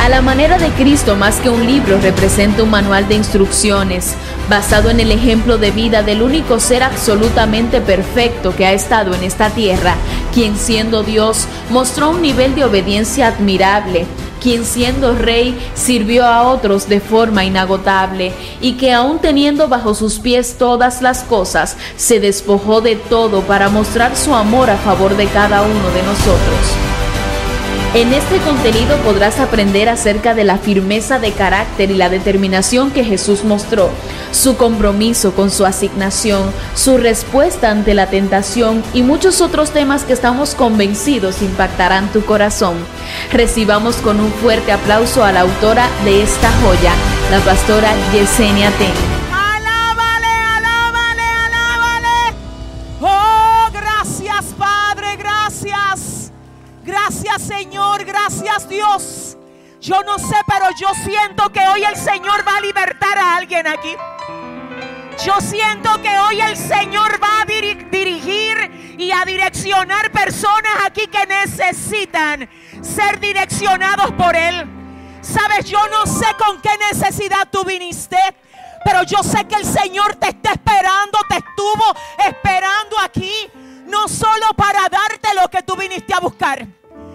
A la manera de Cristo, más que un libro, representa un manual de instrucciones, basado en el ejemplo de vida del único ser absolutamente perfecto que ha estado en esta tierra, quien siendo Dios mostró un nivel de obediencia admirable, quien siendo rey sirvió a otros de forma inagotable, y que aun teniendo bajo sus pies todas las cosas, se despojó de todo para mostrar su amor a favor de cada uno de nosotros. En este contenido podrás aprender acerca de la firmeza de carácter y la determinación que Jesús mostró, su compromiso con su asignación, su respuesta ante la tentación y muchos otros temas que estamos convencidos impactarán tu corazón. Recibamos con un fuerte aplauso a la autora de esta joya, la pastora Yesenia Ten. Oh. Gracias Señor, gracias Dios. Yo no sé, pero yo siento que hoy el Señor va a libertar a alguien aquí. Yo siento que hoy el Señor va a diri- dirigir y a direccionar personas aquí que necesitan ser direccionados por Él. Sabes, yo no sé con qué necesidad tú viniste, pero yo sé que el Señor te está esperando, te estuvo esperando aquí, no solo para darte lo que tú viniste a buscar,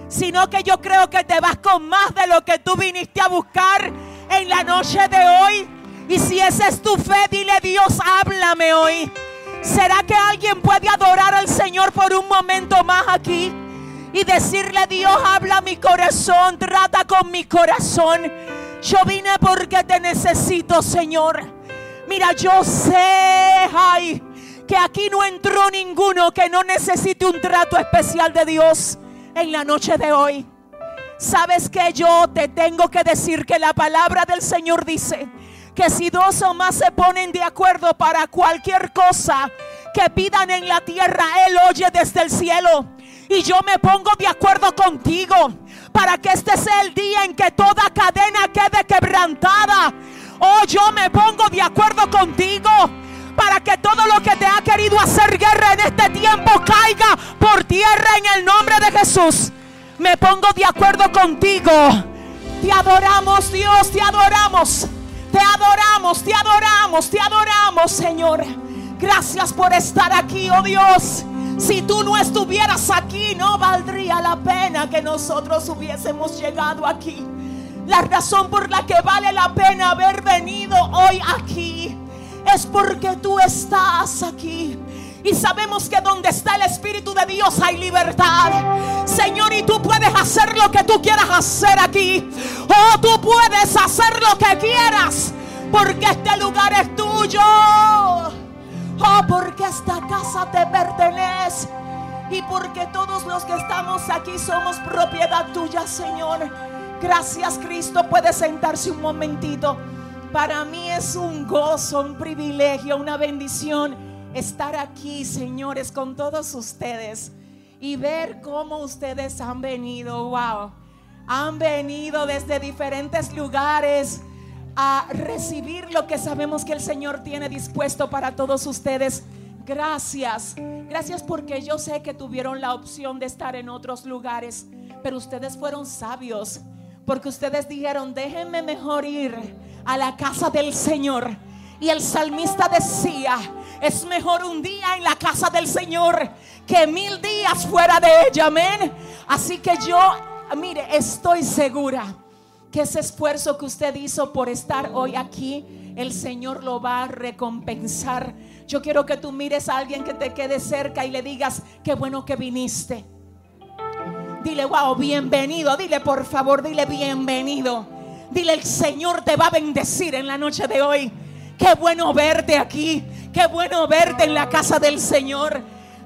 sino que yo creo que te vas con más de lo que tú viniste a buscar en la noche de hoy. Y si esa es tu fe, dile Dios, háblame hoy. ¿Será que alguien puede adorar al Señor por un momento más aquí? Y decirle, Dios, habla mi corazón, trata con mi corazón. Yo vine porque te necesito, Señor. Mira, yo sé, ay, que aquí no entró ninguno que no necesite un trato especial de Dios en la noche de hoy. Sabes que yo te tengo que decir que la palabra del Señor dice que si dos o más se ponen de acuerdo para cualquier cosa que pidan en la tierra, Él oye desde el cielo. Y yo me pongo de acuerdo contigo para que este sea el día en que toda cadena quede quebrantada. Oh, yo me pongo de acuerdo contigo para que todo lo que te ha querido hacer guerra en este tiempo caiga por tierra en el nombre de Jesús. Me pongo de acuerdo contigo. Te adoramos, Dios, te adoramos. Te adoramos, te adoramos, te adoramos, Señor. Gracias por estar aquí, oh Dios. Si tú no estuvieras aquí, no valdría la pena que nosotros hubiésemos llegado aquí. La razón por la que vale la pena haber venido hoy aquí es porque tú estás aquí. Y sabemos que donde está el Espíritu de Dios hay libertad. Señor, y tú puedes hacer lo que tú quieras hacer aquí. Oh, tú puedes hacer lo que quieras. Porque este lugar es tuyo. Oh, porque esta casa te pertenece. Y porque todos los que estamos aquí somos propiedad tuya, Señor. Gracias, Cristo. Puede sentarse un momentito. Para mí es un gozo, un privilegio, una bendición estar aquí, señores, con todos ustedes y ver cómo ustedes han venido. Wow. Han venido desde diferentes lugares a recibir lo que sabemos que el Señor tiene dispuesto para todos ustedes. Gracias. Gracias porque yo sé que tuvieron la opción de estar en otros lugares, pero ustedes fueron sabios. Porque ustedes dijeron, déjenme mejor ir a la casa del Señor. Y el salmista decía, es mejor un día en la casa del Señor que mil días fuera de ella. Amén. Así que yo, mire, estoy segura que ese esfuerzo que usted hizo por estar hoy aquí, el Señor lo va a recompensar. Yo quiero que tú mires a alguien que te quede cerca y le digas, qué bueno que viniste. Dile, wow, bienvenido. Dile, por favor, dile bienvenido. Dile, el Señor te va a bendecir en la noche de hoy. Qué bueno verte aquí. Qué bueno verte en la casa del Señor.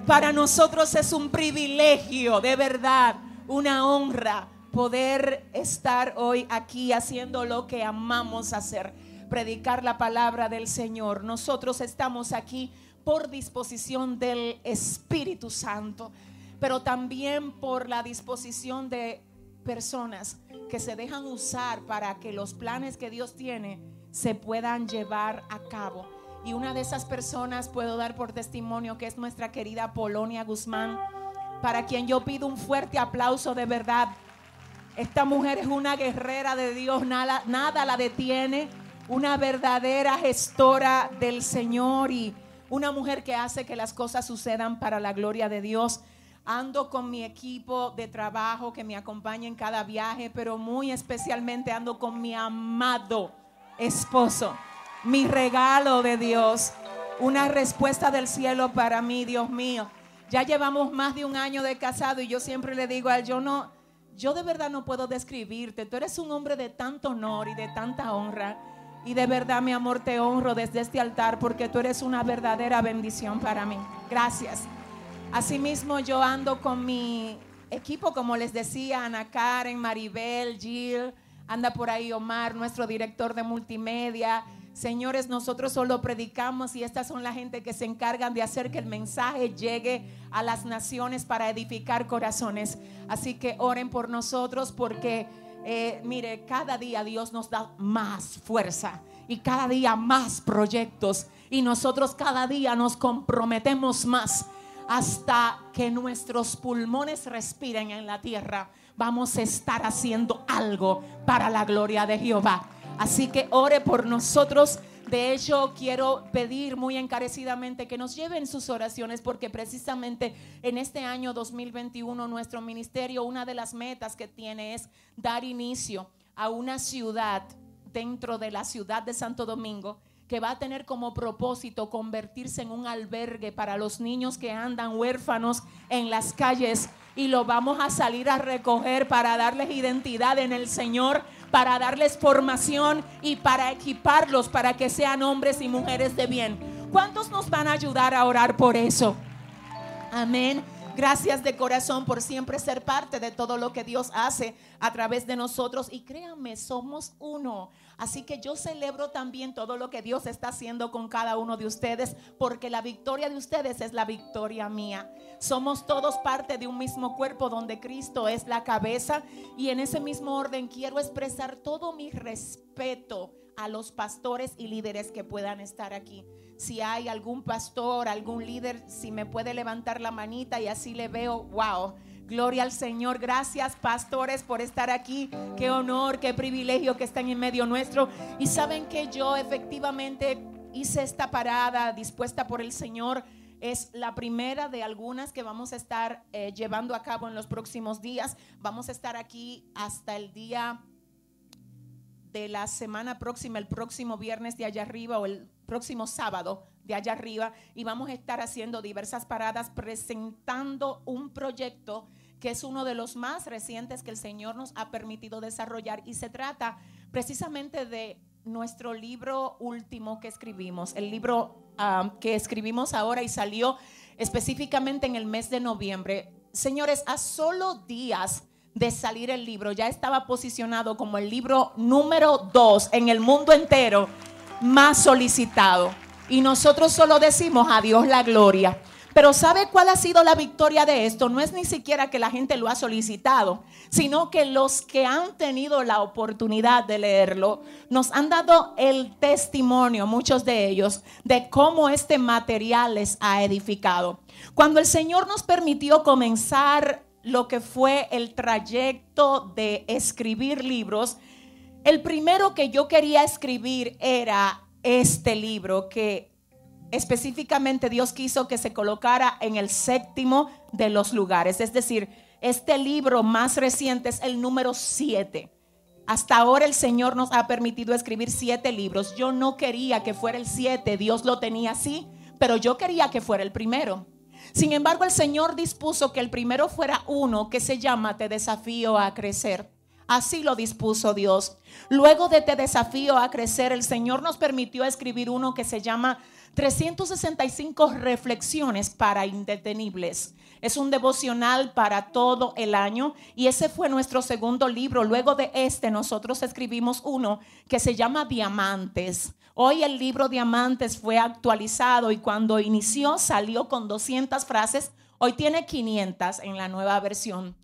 Para nosotros es un privilegio, de verdad, una honra poder estar hoy aquí haciendo lo que amamos hacer, predicar la palabra del Señor. Nosotros estamos aquí por disposición del Espíritu Santo, pero también por la disposición de personas que se dejan usar para que los planes que Dios tiene se puedan llevar a cabo. Y una de esas personas puedo dar por testimonio que es nuestra querida Polonia Guzmán, para quien yo pido un fuerte aplauso de verdad. Esta mujer es una guerrera de Dios, nada, nada la detiene, una verdadera gestora del Señor y una mujer que hace que las cosas sucedan para la gloria de Dios. Ando con mi equipo de trabajo que me acompaña en cada viaje, pero muy especialmente ando con mi amado esposo, mi regalo de Dios, una respuesta del cielo para mí, Dios mío. Ya llevamos más de un año de casado y yo siempre le digo a él, yo no, yo de verdad no puedo describirte. Tú eres un hombre de tanto honor y de tanta honra. Y de verdad, mi amor, te honro desde este altar porque tú eres una verdadera bendición para mí. Gracias. Asimismo, yo ando con mi equipo, como les decía, Ana Karen, Maribel, Jill, anda por ahí Omar, nuestro director de multimedia. Señores, nosotros solo predicamos y estas son la gente que se encargan de hacer que el mensaje llegue a las naciones para edificar corazones. Así que oren por nosotros porque eh, mire, cada día Dios nos da más fuerza y cada día más proyectos y nosotros cada día nos comprometemos más hasta que nuestros pulmones respiren en la tierra. Vamos a estar haciendo algo para la gloria de Jehová. Así que ore por nosotros de hecho, quiero pedir muy encarecidamente que nos lleven sus oraciones porque precisamente en este año 2021 nuestro ministerio, una de las metas que tiene es dar inicio a una ciudad dentro de la ciudad de Santo Domingo que va a tener como propósito convertirse en un albergue para los niños que andan huérfanos en las calles y lo vamos a salir a recoger para darles identidad en el Señor para darles formación y para equiparlos para que sean hombres y mujeres de bien. ¿Cuántos nos van a ayudar a orar por eso? Amén. Gracias de corazón por siempre ser parte de todo lo que Dios hace a través de nosotros. Y créanme, somos uno. Así que yo celebro también todo lo que Dios está haciendo con cada uno de ustedes, porque la victoria de ustedes es la victoria mía. Somos todos parte de un mismo cuerpo donde Cristo es la cabeza. Y en ese mismo orden quiero expresar todo mi respeto a los pastores y líderes que puedan estar aquí si hay algún pastor, algún líder, si me puede levantar la manita y así le veo, wow. Gloria al Señor. Gracias, pastores, por estar aquí. Qué honor, qué privilegio que están en medio nuestro. Y saben que yo efectivamente hice esta parada dispuesta por el Señor. Es la primera de algunas que vamos a estar eh, llevando a cabo en los próximos días. Vamos a estar aquí hasta el día de la semana próxima, el próximo viernes de allá arriba o el próximo sábado de allá arriba y vamos a estar haciendo diversas paradas presentando un proyecto que es uno de los más recientes que el Señor nos ha permitido desarrollar y se trata precisamente de nuestro libro último que escribimos, el libro ah, que escribimos ahora y salió específicamente en el mes de noviembre. Señores, a solo días de salir el libro, ya estaba posicionado como el libro número dos en el mundo entero más solicitado. Y nosotros solo decimos a Dios la gloria. Pero ¿sabe cuál ha sido la victoria de esto? No es ni siquiera que la gente lo ha solicitado, sino que los que han tenido la oportunidad de leerlo nos han dado el testimonio, muchos de ellos, de cómo este material les ha edificado. Cuando el Señor nos permitió comenzar lo que fue el trayecto de escribir libros, el primero que yo quería escribir era este libro que específicamente Dios quiso que se colocara en el séptimo de los lugares. Es decir, este libro más reciente es el número siete. Hasta ahora el Señor nos ha permitido escribir siete libros. Yo no quería que fuera el siete, Dios lo tenía así, pero yo quería que fuera el primero. Sin embargo, el Señor dispuso que el primero fuera uno que se llama Te desafío a crecer. Así lo dispuso Dios. Luego de este desafío a crecer, el Señor nos permitió escribir uno que se llama 365 reflexiones para indetenibles. Es un devocional para todo el año y ese fue nuestro segundo libro. Luego de este nosotros escribimos uno que se llama Diamantes. Hoy el libro Diamantes fue actualizado y cuando inició salió con 200 frases. Hoy tiene 500 en la nueva versión.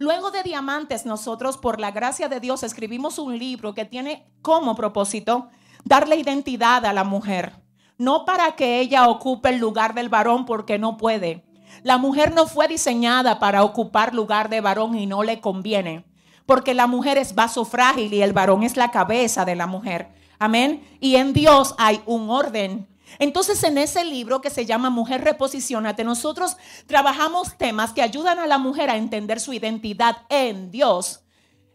Luego de Diamantes, nosotros por la gracia de Dios escribimos un libro que tiene como propósito darle identidad a la mujer. no para que ella ocupe el lugar del varón porque no puede. La mujer no fue diseñada para ocupar lugar de varón y no le conviene, porque la mujer es vaso frágil y el varón es la cabeza de la mujer. Amén. Y en Dios hay un orden. Entonces en ese libro que se llama Mujer Reposicionate, nosotros trabajamos temas que ayudan a la mujer a entender su identidad en Dios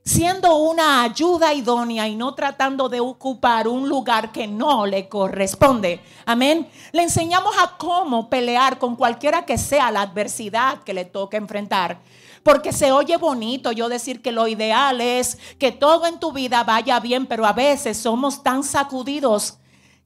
siendo una ayuda idónea y no tratando de ocupar un lugar que no le corresponde. Amén. Le enseñamos a cómo pelear con cualquiera que sea la adversidad que le toque enfrentar. Porque se oye bonito yo decir que lo ideal es que todo en tu vida vaya bien, pero a veces somos tan sacudidos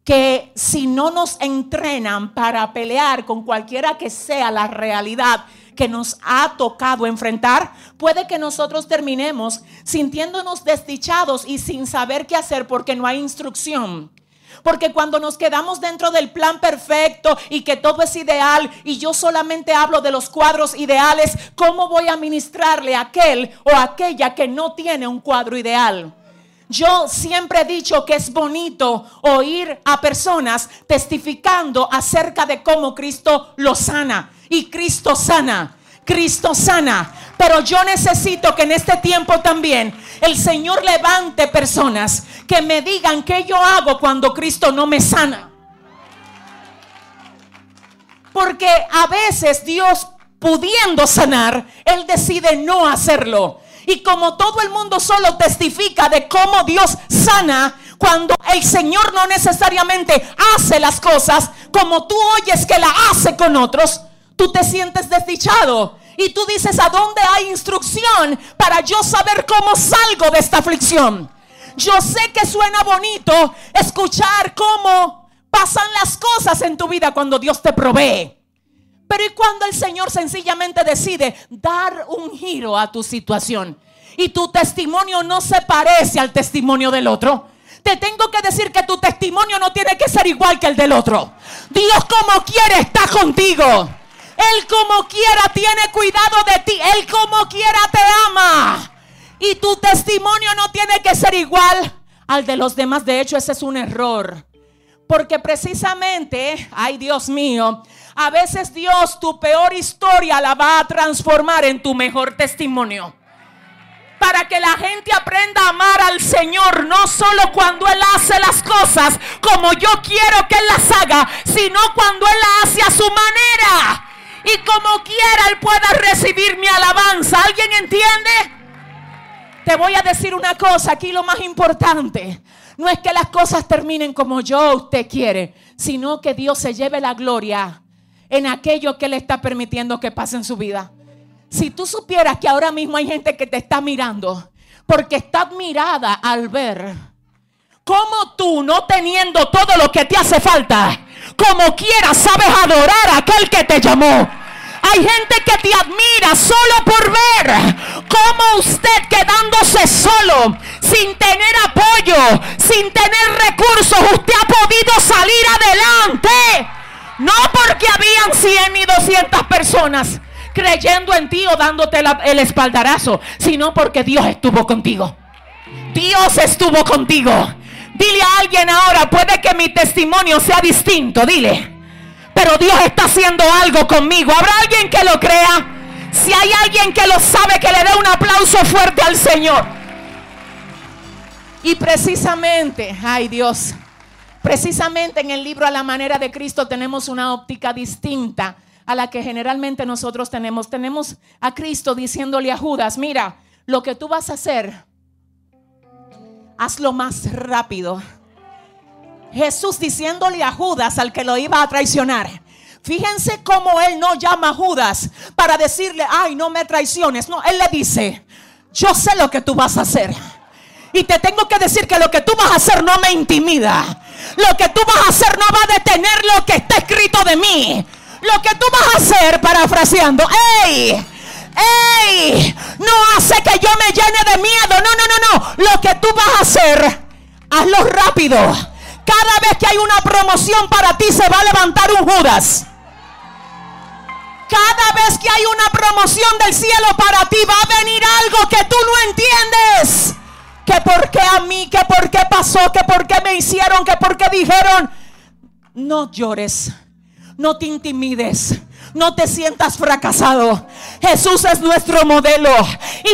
que si no nos entrenan para pelear con cualquiera que sea la realidad, que nos ha tocado enfrentar, puede que nosotros terminemos sintiéndonos desdichados y sin saber qué hacer porque no hay instrucción. Porque cuando nos quedamos dentro del plan perfecto y que todo es ideal y yo solamente hablo de los cuadros ideales, ¿cómo voy a ministrarle a aquel o aquella que no tiene un cuadro ideal? Yo siempre he dicho que es bonito oír a personas testificando acerca de cómo Cristo lo sana y Cristo sana. Cristo sana. Pero yo necesito que en este tiempo también el Señor levante personas que me digan qué yo hago cuando Cristo no me sana. Porque a veces Dios pudiendo sanar, Él decide no hacerlo. Y como todo el mundo solo testifica de cómo Dios sana, cuando el Señor no necesariamente hace las cosas como tú oyes que la hace con otros, tú te sientes desdichado. Y tú dices, ¿a dónde hay instrucción para yo saber cómo salgo de esta aflicción? Yo sé que suena bonito escuchar cómo pasan las cosas en tu vida cuando Dios te provee. Pero ¿y cuando el Señor sencillamente decide dar un giro a tu situación? Y tu testimonio no se parece al testimonio del otro. Te tengo que decir que tu testimonio no tiene que ser igual que el del otro. Dios como quiere está contigo. Él como quiera tiene cuidado de ti. Él como quiera te ama. Y tu testimonio no tiene que ser igual al de los demás. De hecho, ese es un error. Porque precisamente, ay Dios mío, a veces Dios tu peor historia la va a transformar en tu mejor testimonio. Para que la gente aprenda a amar al Señor, no solo cuando Él hace las cosas como yo quiero que Él las haga, sino cuando Él las hace a su manera y como quiera Él pueda recibir mi alabanza. ¿Alguien entiende? Te voy a decir una cosa, aquí lo más importante no es que las cosas terminen como yo usted quiere, sino que Dios se lleve la gloria en aquello que le está permitiendo que pase en su vida. Si tú supieras que ahora mismo hay gente que te está mirando, porque está admirada al ver cómo tú, no teniendo todo lo que te hace falta, como quieras, sabes adorar a aquel que te llamó. Hay gente que te admira solo por ver cómo usted quedándose solo, sin tener apoyo, sin tener recursos, usted ha podido salir adelante. No porque habían 100 y 200 personas creyendo en ti o dándote el espaldarazo, sino porque Dios estuvo contigo. Dios estuvo contigo. Dile a alguien ahora, puede que mi testimonio sea distinto, dile. Pero Dios está haciendo algo conmigo. ¿Habrá alguien que lo crea? Si hay alguien que lo sabe, que le dé un aplauso fuerte al Señor. Y precisamente, ay Dios, precisamente en el libro A la manera de Cristo tenemos una óptica distinta a la que generalmente nosotros tenemos. Tenemos a Cristo diciéndole a Judas, mira, lo que tú vas a hacer hazlo más rápido. Jesús diciéndole a Judas, al que lo iba a traicionar, Fíjense cómo él no llama a Judas para decirle, ay, no me traiciones. No, él le dice, yo sé lo que tú vas a hacer. Y te tengo que decir que lo que tú vas a hacer no me intimida. Lo que tú vas a hacer no va a detener lo que está escrito de mí. Lo que tú vas a hacer, parafraseando, ¡ey! ¡Ey! No hace que yo me llene de miedo. No, no, no, no. Lo que tú vas a hacer, hazlo rápido. Cada vez que hay una promoción para ti se va a levantar un Judas. Cada vez que hay una promoción del cielo para ti va a venir algo que tú no entiendes. Que por qué a mí, que por qué pasó, que por qué me hicieron, que por qué dijeron. No llores, no te intimides, no te sientas fracasado. Jesús es nuestro modelo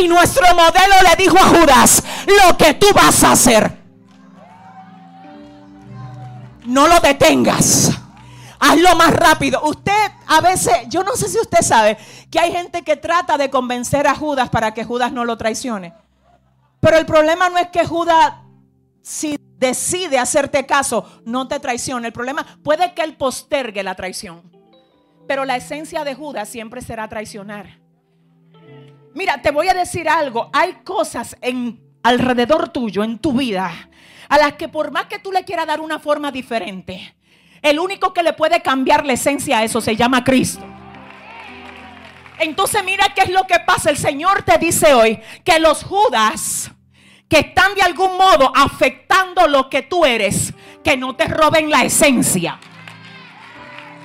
y nuestro modelo le dijo a Judas, lo que tú vas a hacer. No lo detengas. Hazlo más rápido. Usted a veces, yo no sé si usted sabe que hay gente que trata de convencer a Judas para que Judas no lo traicione. Pero el problema no es que Judas, si decide hacerte caso, no te traicione. El problema puede que él postergue la traición. Pero la esencia de Judas siempre será traicionar. Mira, te voy a decir algo. Hay cosas en alrededor tuyo, en tu vida, a las que por más que tú le quieras dar una forma diferente, el único que le puede cambiar la esencia a eso se llama Cristo. Entonces mira qué es lo que pasa. El Señor te dice hoy que los Judas que están de algún modo afectando lo que tú eres, que no te roben la esencia.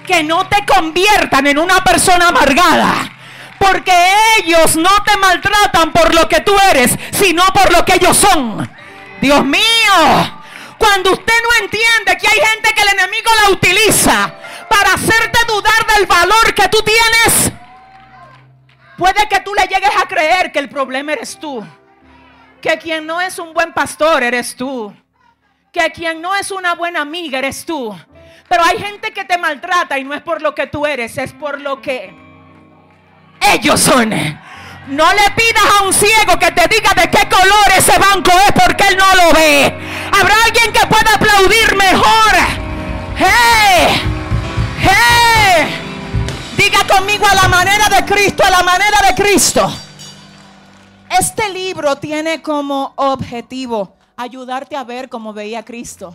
Que no te conviertan en una persona amargada. Porque ellos no te maltratan por lo que tú eres, sino por lo que ellos son. Dios mío, cuando usted no entiende que hay gente que el enemigo la utiliza para hacerte dudar del valor que tú tienes, puede que tú le llegues a creer que el problema eres tú. Que quien no es un buen pastor eres tú. Que quien no es una buena amiga eres tú. Pero hay gente que te maltrata y no es por lo que tú eres, es por lo que ellos son. No le pidas a un ciego que te diga de qué color ese banco es porque él no lo ve. Habrá alguien que pueda aplaudir mejor. ¡Hey! ¡Hey! Diga conmigo a la manera de Cristo, a la manera de Cristo. Este libro tiene como objetivo ayudarte a ver como veía Cristo.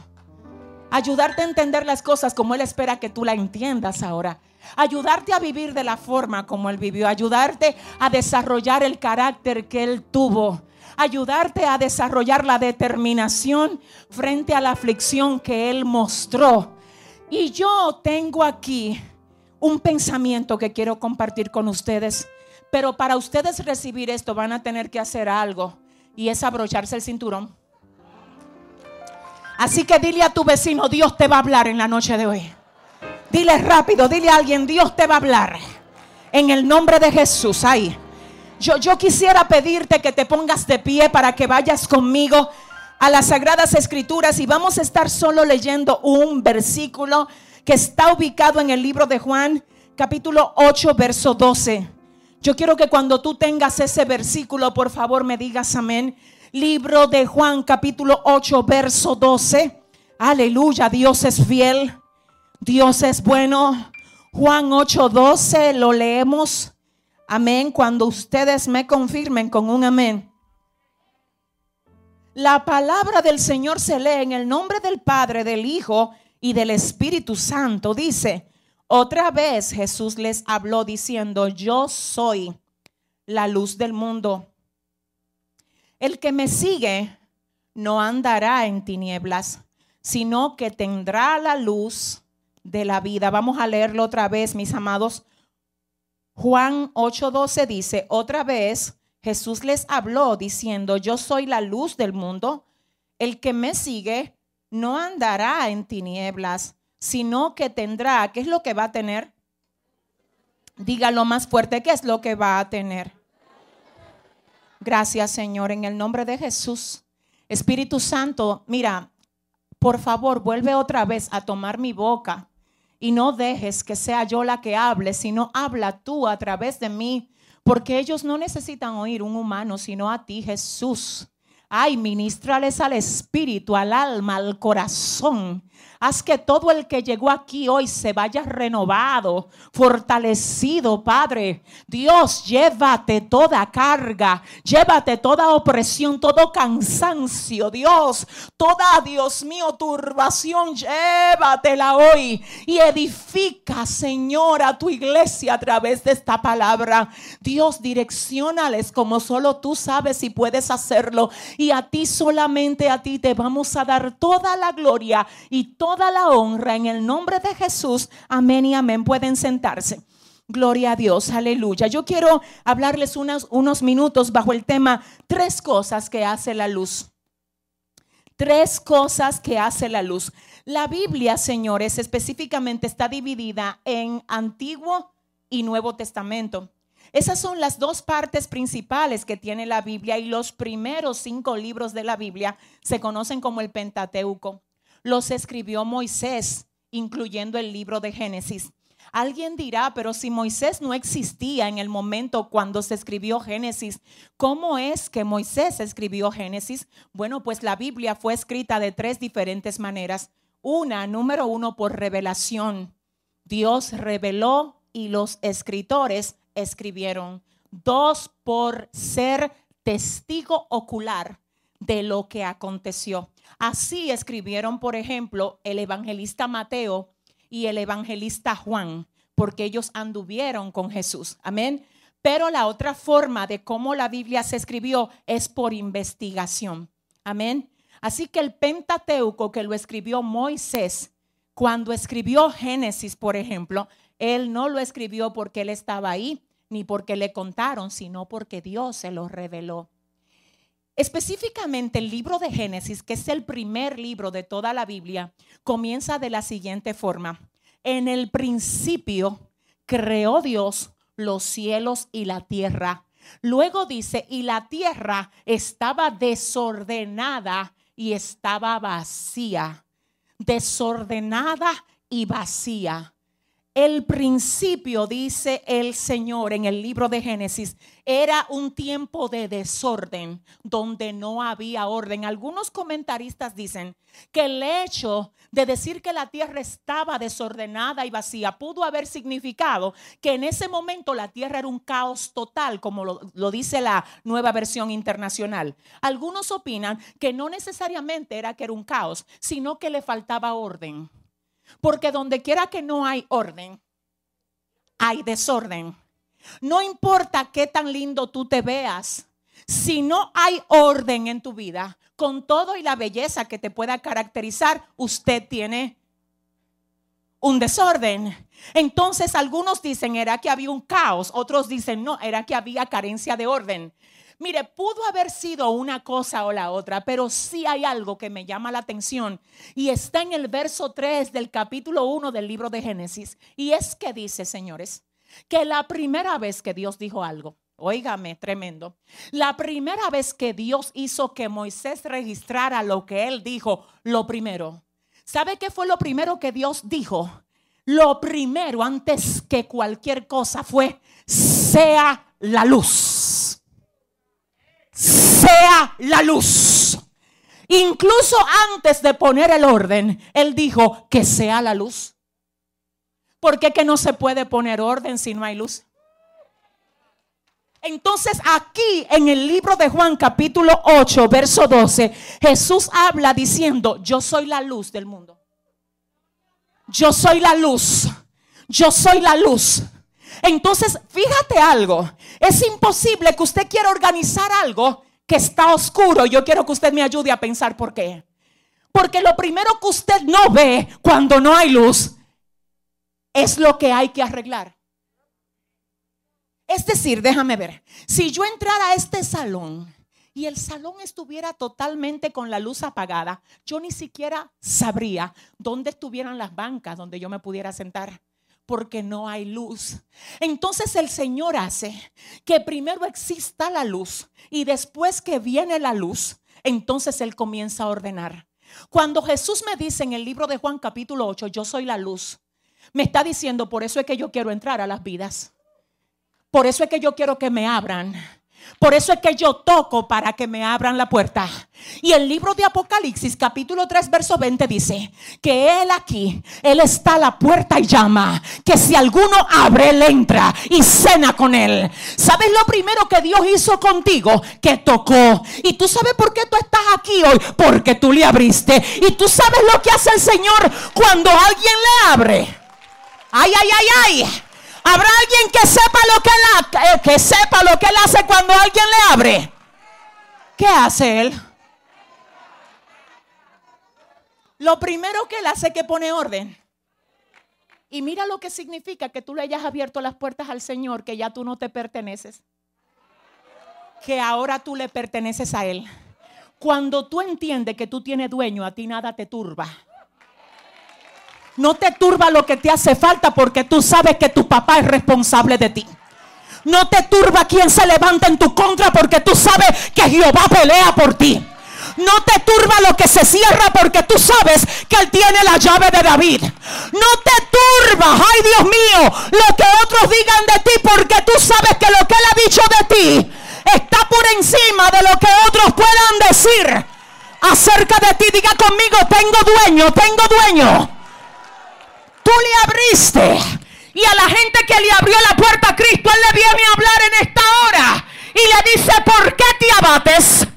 Ayudarte a entender las cosas como Él espera que tú la entiendas ahora ayudarte a vivir de la forma como Él vivió, ayudarte a desarrollar el carácter que Él tuvo, ayudarte a desarrollar la determinación frente a la aflicción que Él mostró. Y yo tengo aquí un pensamiento que quiero compartir con ustedes, pero para ustedes recibir esto van a tener que hacer algo y es abrocharse el cinturón. Así que dile a tu vecino, Dios te va a hablar en la noche de hoy. Dile rápido, dile a alguien, Dios te va a hablar. En el nombre de Jesús, ahí. Yo, yo quisiera pedirte que te pongas de pie para que vayas conmigo a las Sagradas Escrituras y vamos a estar solo leyendo un versículo que está ubicado en el libro de Juan, capítulo 8, verso 12. Yo quiero que cuando tú tengas ese versículo, por favor, me digas amén. Libro de Juan, capítulo 8, verso 12. Aleluya, Dios es fiel. Dios es bueno. Juan 8:12 lo leemos. Amén. Cuando ustedes me confirmen con un amén. La palabra del Señor se lee en el nombre del Padre, del Hijo y del Espíritu Santo. Dice, otra vez Jesús les habló diciendo, yo soy la luz del mundo. El que me sigue no andará en tinieblas, sino que tendrá la luz de la vida. Vamos a leerlo otra vez, mis amados. Juan 8:12 dice, otra vez Jesús les habló diciendo, yo soy la luz del mundo. El que me sigue no andará en tinieblas, sino que tendrá, ¿qué es lo que va a tener? Dígalo más fuerte, ¿qué es lo que va a tener? Gracias Señor, en el nombre de Jesús. Espíritu Santo, mira, por favor, vuelve otra vez a tomar mi boca y no dejes que sea yo la que hable, sino habla tú a través de mí, porque ellos no necesitan oír un humano, sino a ti, Jesús. Ay, ministrales al espíritu, al alma, al corazón. Haz que todo el que llegó aquí hoy se vaya renovado, fortalecido, Padre. Dios, llévate toda carga, llévate toda opresión, todo cansancio, Dios. Toda, Dios mío, turbación, llévatela hoy y edifica, Señor, a tu iglesia a través de esta palabra. Dios, direccionales como solo tú sabes y puedes hacerlo. Y a ti solamente, a ti te vamos a dar toda la gloria y toda la honra en el nombre de Jesús. Amén y amén. Pueden sentarse. Gloria a Dios, aleluya. Yo quiero hablarles unos, unos minutos bajo el tema tres cosas que hace la luz. Tres cosas que hace la luz. La Biblia, señores, específicamente está dividida en Antiguo y Nuevo Testamento. Esas son las dos partes principales que tiene la Biblia y los primeros cinco libros de la Biblia se conocen como el Pentateuco. Los escribió Moisés, incluyendo el libro de Génesis. Alguien dirá, pero si Moisés no existía en el momento cuando se escribió Génesis, ¿cómo es que Moisés escribió Génesis? Bueno, pues la Biblia fue escrita de tres diferentes maneras. Una, número uno, por revelación. Dios reveló y los escritores escribieron. Dos, por ser testigo ocular de lo que aconteció. Así escribieron, por ejemplo, el evangelista Mateo y el evangelista Juan, porque ellos anduvieron con Jesús. Amén. Pero la otra forma de cómo la Biblia se escribió es por investigación. Amén. Así que el Pentateuco que lo escribió Moisés, cuando escribió Génesis, por ejemplo, él no lo escribió porque él estaba ahí, ni porque le contaron, sino porque Dios se lo reveló. Específicamente el libro de Génesis, que es el primer libro de toda la Biblia, comienza de la siguiente forma. En el principio creó Dios los cielos y la tierra. Luego dice, y la tierra estaba desordenada y estaba vacía. Desordenada y vacía. El principio, dice el Señor en el libro de Génesis, era un tiempo de desorden donde no había orden. Algunos comentaristas dicen que el hecho de decir que la tierra estaba desordenada y vacía pudo haber significado que en ese momento la tierra era un caos total, como lo, lo dice la nueva versión internacional. Algunos opinan que no necesariamente era que era un caos, sino que le faltaba orden. Porque donde quiera que no hay orden, hay desorden. No importa qué tan lindo tú te veas, si no hay orden en tu vida, con todo y la belleza que te pueda caracterizar, usted tiene un desorden. Entonces algunos dicen era que había un caos, otros dicen no, era que había carencia de orden. Mire, pudo haber sido una cosa o la otra, pero sí hay algo que me llama la atención y está en el verso 3 del capítulo 1 del libro de Génesis. Y es que dice, señores, que la primera vez que Dios dijo algo, Óigame, tremendo. La primera vez que Dios hizo que Moisés registrara lo que él dijo, lo primero. ¿Sabe qué fue lo primero que Dios dijo? Lo primero antes que cualquier cosa fue, sea la luz sea la luz. Incluso antes de poner el orden, él dijo que sea la luz. ¿Por qué que no se puede poner orden si no hay luz? Entonces aquí en el libro de Juan capítulo 8, verso 12, Jesús habla diciendo, yo soy la luz del mundo. Yo soy la luz. Yo soy la luz. Entonces, fíjate algo, es imposible que usted quiera organizar algo que está oscuro. Yo quiero que usted me ayude a pensar por qué. Porque lo primero que usted no ve cuando no hay luz es lo que hay que arreglar. Es decir, déjame ver, si yo entrara a este salón y el salón estuviera totalmente con la luz apagada, yo ni siquiera sabría dónde estuvieran las bancas donde yo me pudiera sentar porque no hay luz. Entonces el Señor hace que primero exista la luz y después que viene la luz, entonces Él comienza a ordenar. Cuando Jesús me dice en el libro de Juan capítulo 8, yo soy la luz, me está diciendo, por eso es que yo quiero entrar a las vidas. Por eso es que yo quiero que me abran. Por eso es que yo toco para que me abran la puerta. Y el libro de Apocalipsis capítulo 3 verso 20 dice que Él aquí, Él está a la puerta y llama. Que si alguno abre, Él entra y cena con Él. ¿Sabes lo primero que Dios hizo contigo? Que tocó. Y tú sabes por qué tú estás aquí hoy. Porque tú le abriste. Y tú sabes lo que hace el Señor cuando alguien le abre. Ay, ay, ay, ay. ¿Habrá alguien que sepa lo que él, eh, lo que él hace cuando alguien le abre? ¿Qué hace él? Lo primero que él hace es que pone orden. Y mira lo que significa que tú le hayas abierto las puertas al Señor, que ya tú no te perteneces. Que ahora tú le perteneces a Él. Cuando tú entiendes que tú tienes dueño, a ti nada te turba. No te turba lo que te hace falta porque tú sabes que tu papá es responsable de ti. No te turba quien se levanta en tu contra porque tú sabes que Jehová pelea por ti. No te turba lo que se cierra porque tú sabes que Él tiene la llave de David. No te turba, ay Dios mío, lo que otros digan de ti porque tú sabes que lo que Él ha dicho de ti está por encima de lo que otros puedan decir acerca de ti. Diga conmigo, tengo dueño, tengo dueño. Tú le abriste. Y a la gente que le abrió la puerta a Cristo, Él le viene a hablar en esta hora. Y le dice, ¿por qué te abates?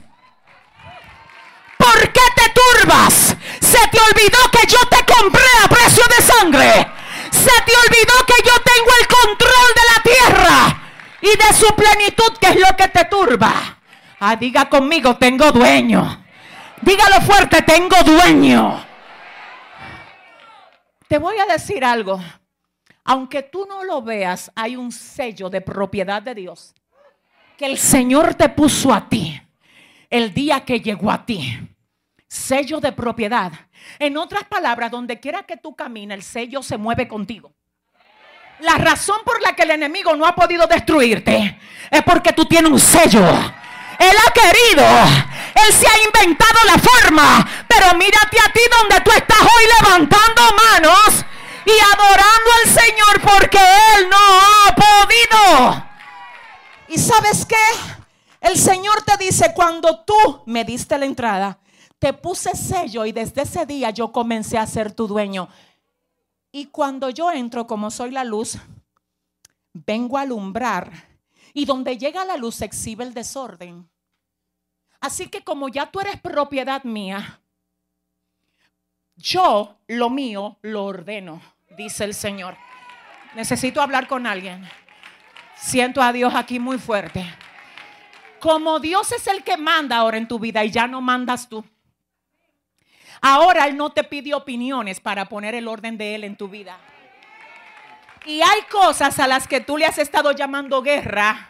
¿Por qué te turbas? Se te olvidó que yo te compré a precio de sangre. Se te olvidó que yo tengo el control de la tierra y de su plenitud, que es lo que te turba. Ah, diga conmigo, tengo dueño. Dígalo fuerte, tengo dueño. Te voy a decir algo. Aunque tú no lo veas, hay un sello de propiedad de Dios que el Señor te puso a ti el día que llegó a ti. Sello de propiedad. En otras palabras, donde quiera que tú camines, el sello se mueve contigo. La razón por la que el enemigo no ha podido destruirte es porque tú tienes un sello. Él ha querido. Él se ha inventado la forma. Pero mírate a ti donde tú estás hoy levantando manos y adorando al Señor porque Él no ha podido. ¿Y sabes qué? El Señor te dice, cuando tú me diste la entrada, te puse sello y desde ese día yo comencé a ser tu dueño. Y cuando yo entro, como soy la luz, vengo a alumbrar. Y donde llega la luz se exhibe el desorden. Así que como ya tú eres propiedad mía, yo lo mío lo ordeno, dice el Señor. Necesito hablar con alguien. Siento a Dios aquí muy fuerte. Como Dios es el que manda ahora en tu vida y ya no mandas tú. Ahora Él no te pide opiniones para poner el orden de Él en tu vida. Y hay cosas a las que tú le has estado llamando guerra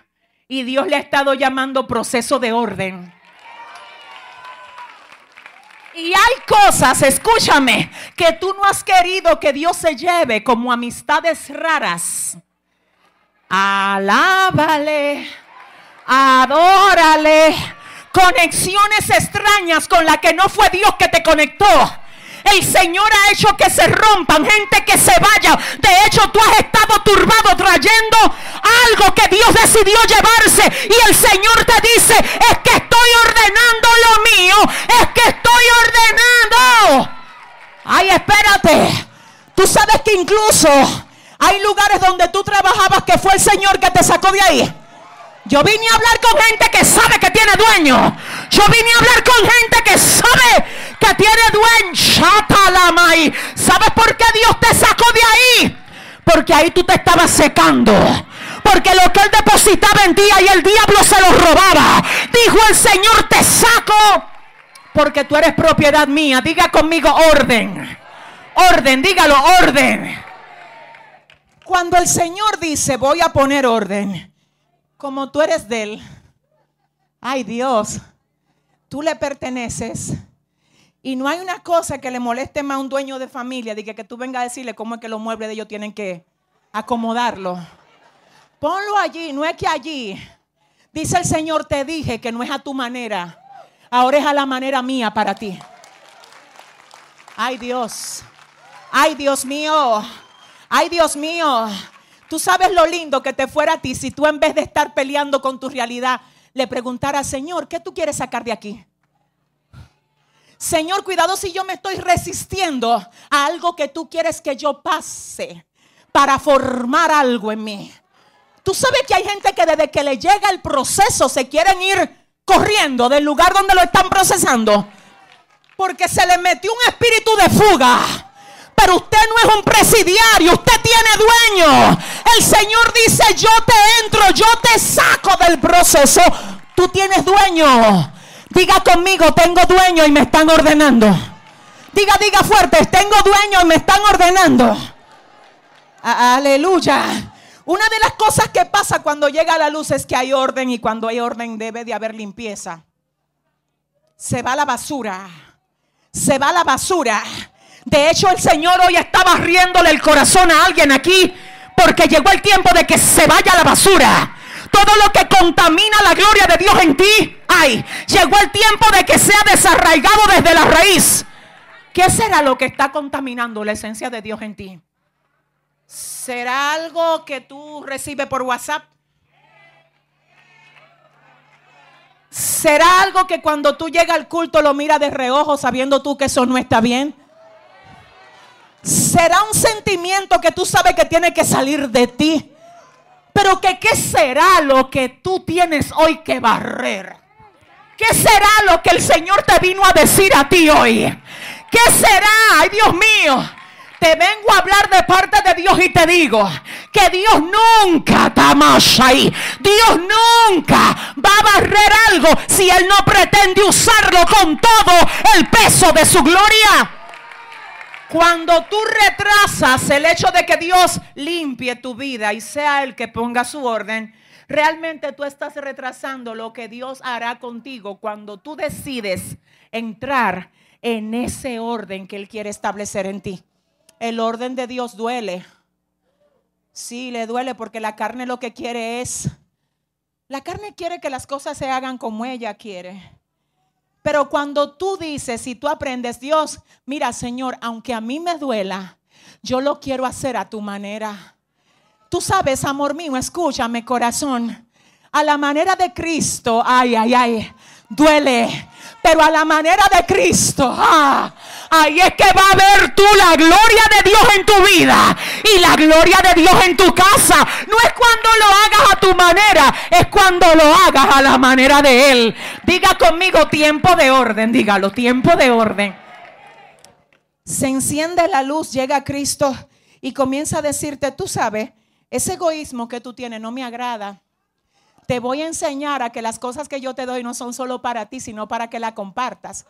y Dios le ha estado llamando proceso de orden. Y hay cosas, escúchame, que tú no has querido que Dios se lleve como amistades raras. Alábale, adórale. Conexiones extrañas con la que no fue Dios que te conectó. El Señor ha hecho que se rompan, gente que se vaya. De hecho, tú has estado turbado trayendo algo que Dios decidió llevarse. Y el Señor te dice, es que estoy ordenando lo mío. Es que estoy ordenando. Ay, espérate. Tú sabes que incluso hay lugares donde tú trabajabas que fue el Señor que te sacó de ahí. Yo vine a hablar con gente que sabe que tiene dueño. Yo vine a hablar con gente que sabe que tiene dueño. ¿Sabes por qué Dios te sacó de ahí? Porque ahí tú te estabas secando. Porque lo que él depositaba en ti y el diablo se lo robaba. Dijo el Señor, te saco. Porque tú eres propiedad mía. Diga conmigo orden. Orden, dígalo, orden. Cuando el Señor dice, voy a poner orden como tú eres de Él, ay Dios, tú le perteneces. Y no hay una cosa que le moleste más a un dueño de familia de que, que tú vengas a decirle cómo es que los muebles de ellos tienen que acomodarlo. Ponlo allí, no es que allí. Dice el Señor, te dije que no es a tu manera, ahora es a la manera mía para ti. Ay Dios, ay Dios mío, ay Dios mío. Tú sabes lo lindo que te fuera a ti si tú en vez de estar peleando con tu realidad, le preguntaras, Señor, ¿qué tú quieres sacar de aquí? Señor, cuidado si yo me estoy resistiendo a algo que tú quieres que yo pase para formar algo en mí. Tú sabes que hay gente que desde que le llega el proceso se quieren ir corriendo del lugar donde lo están procesando. Porque se le metió un espíritu de fuga pero usted no es un presidiario, usted tiene dueño. El Señor dice, yo te entro, yo te saco del proceso. Tú tienes dueño. Diga conmigo, tengo dueño y me están ordenando. Diga, diga fuerte, tengo dueño y me están ordenando. Aleluya. Una de las cosas que pasa cuando llega la luz es que hay orden y cuando hay orden debe de haber limpieza. se va la basura. Se va la basura. De hecho, el Señor hoy estaba riéndole el corazón a alguien aquí porque llegó el tiempo de que se vaya la basura. Todo lo que contamina la gloria de Dios en ti, ay, llegó el tiempo de que sea desarraigado desde la raíz. ¿Qué será lo que está contaminando la esencia de Dios en ti? ¿Será algo que tú recibes por WhatsApp? ¿Será algo que cuando tú llegas al culto lo miras de reojo sabiendo tú que eso no está bien? será un sentimiento que tú sabes que tiene que salir de ti. Pero que qué será lo que tú tienes hoy que barrer? ¿Qué será lo que el Señor te vino a decir a ti hoy? ¿Qué será? Ay, Dios mío. Te vengo a hablar de parte de Dios y te digo que Dios nunca, ahí. Dios nunca va a barrer algo si Él no pretende usarlo con todo el peso de su gloria. Cuando tú retrasas el hecho de que Dios limpie tu vida y sea el que ponga su orden, realmente tú estás retrasando lo que Dios hará contigo cuando tú decides entrar en ese orden que Él quiere establecer en ti. El orden de Dios duele. Sí, le duele porque la carne lo que quiere es, la carne quiere que las cosas se hagan como ella quiere. Pero cuando tú dices y tú aprendes, Dios, mira Señor, aunque a mí me duela, yo lo quiero hacer a tu manera. Tú sabes, amor mío, escúchame corazón. A la manera de Cristo, ay, ay, ay, duele pero a la manera de Cristo. Ah, ahí es que va a ver tú la gloria de Dios en tu vida y la gloria de Dios en tu casa. No es cuando lo hagas a tu manera, es cuando lo hagas a la manera de Él. Diga conmigo tiempo de orden, dígalo, tiempo de orden. Se enciende la luz, llega Cristo y comienza a decirte, tú sabes, ese egoísmo que tú tienes no me agrada te voy a enseñar a que las cosas que yo te doy no son solo para ti, sino para que la compartas.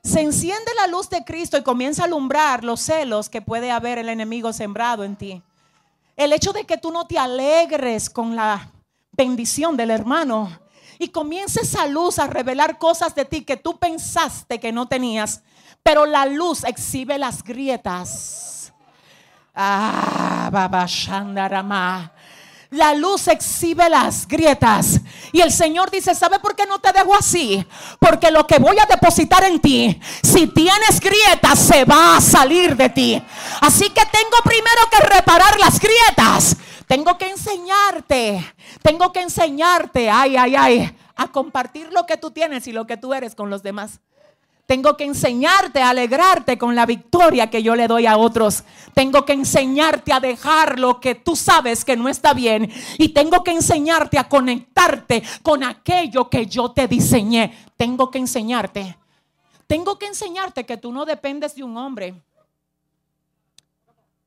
Se enciende la luz de Cristo y comienza a alumbrar los celos que puede haber el enemigo sembrado en ti. El hecho de que tú no te alegres con la bendición del hermano y comienza esa luz a revelar cosas de ti que tú pensaste que no tenías, pero la luz exhibe las grietas. Ah, baba shandarama. La luz exhibe las grietas. Y el Señor dice, ¿sabe por qué no te dejo así? Porque lo que voy a depositar en ti, si tienes grietas, se va a salir de ti. Así que tengo primero que reparar las grietas. Tengo que enseñarte. Tengo que enseñarte, ay, ay, ay, a compartir lo que tú tienes y lo que tú eres con los demás. Tengo que enseñarte a alegrarte con la victoria que yo le doy a otros. Tengo que enseñarte a dejar lo que tú sabes que no está bien. Y tengo que enseñarte a conectarte con aquello que yo te diseñé. Tengo que enseñarte. Tengo que enseñarte que tú no dependes de un hombre.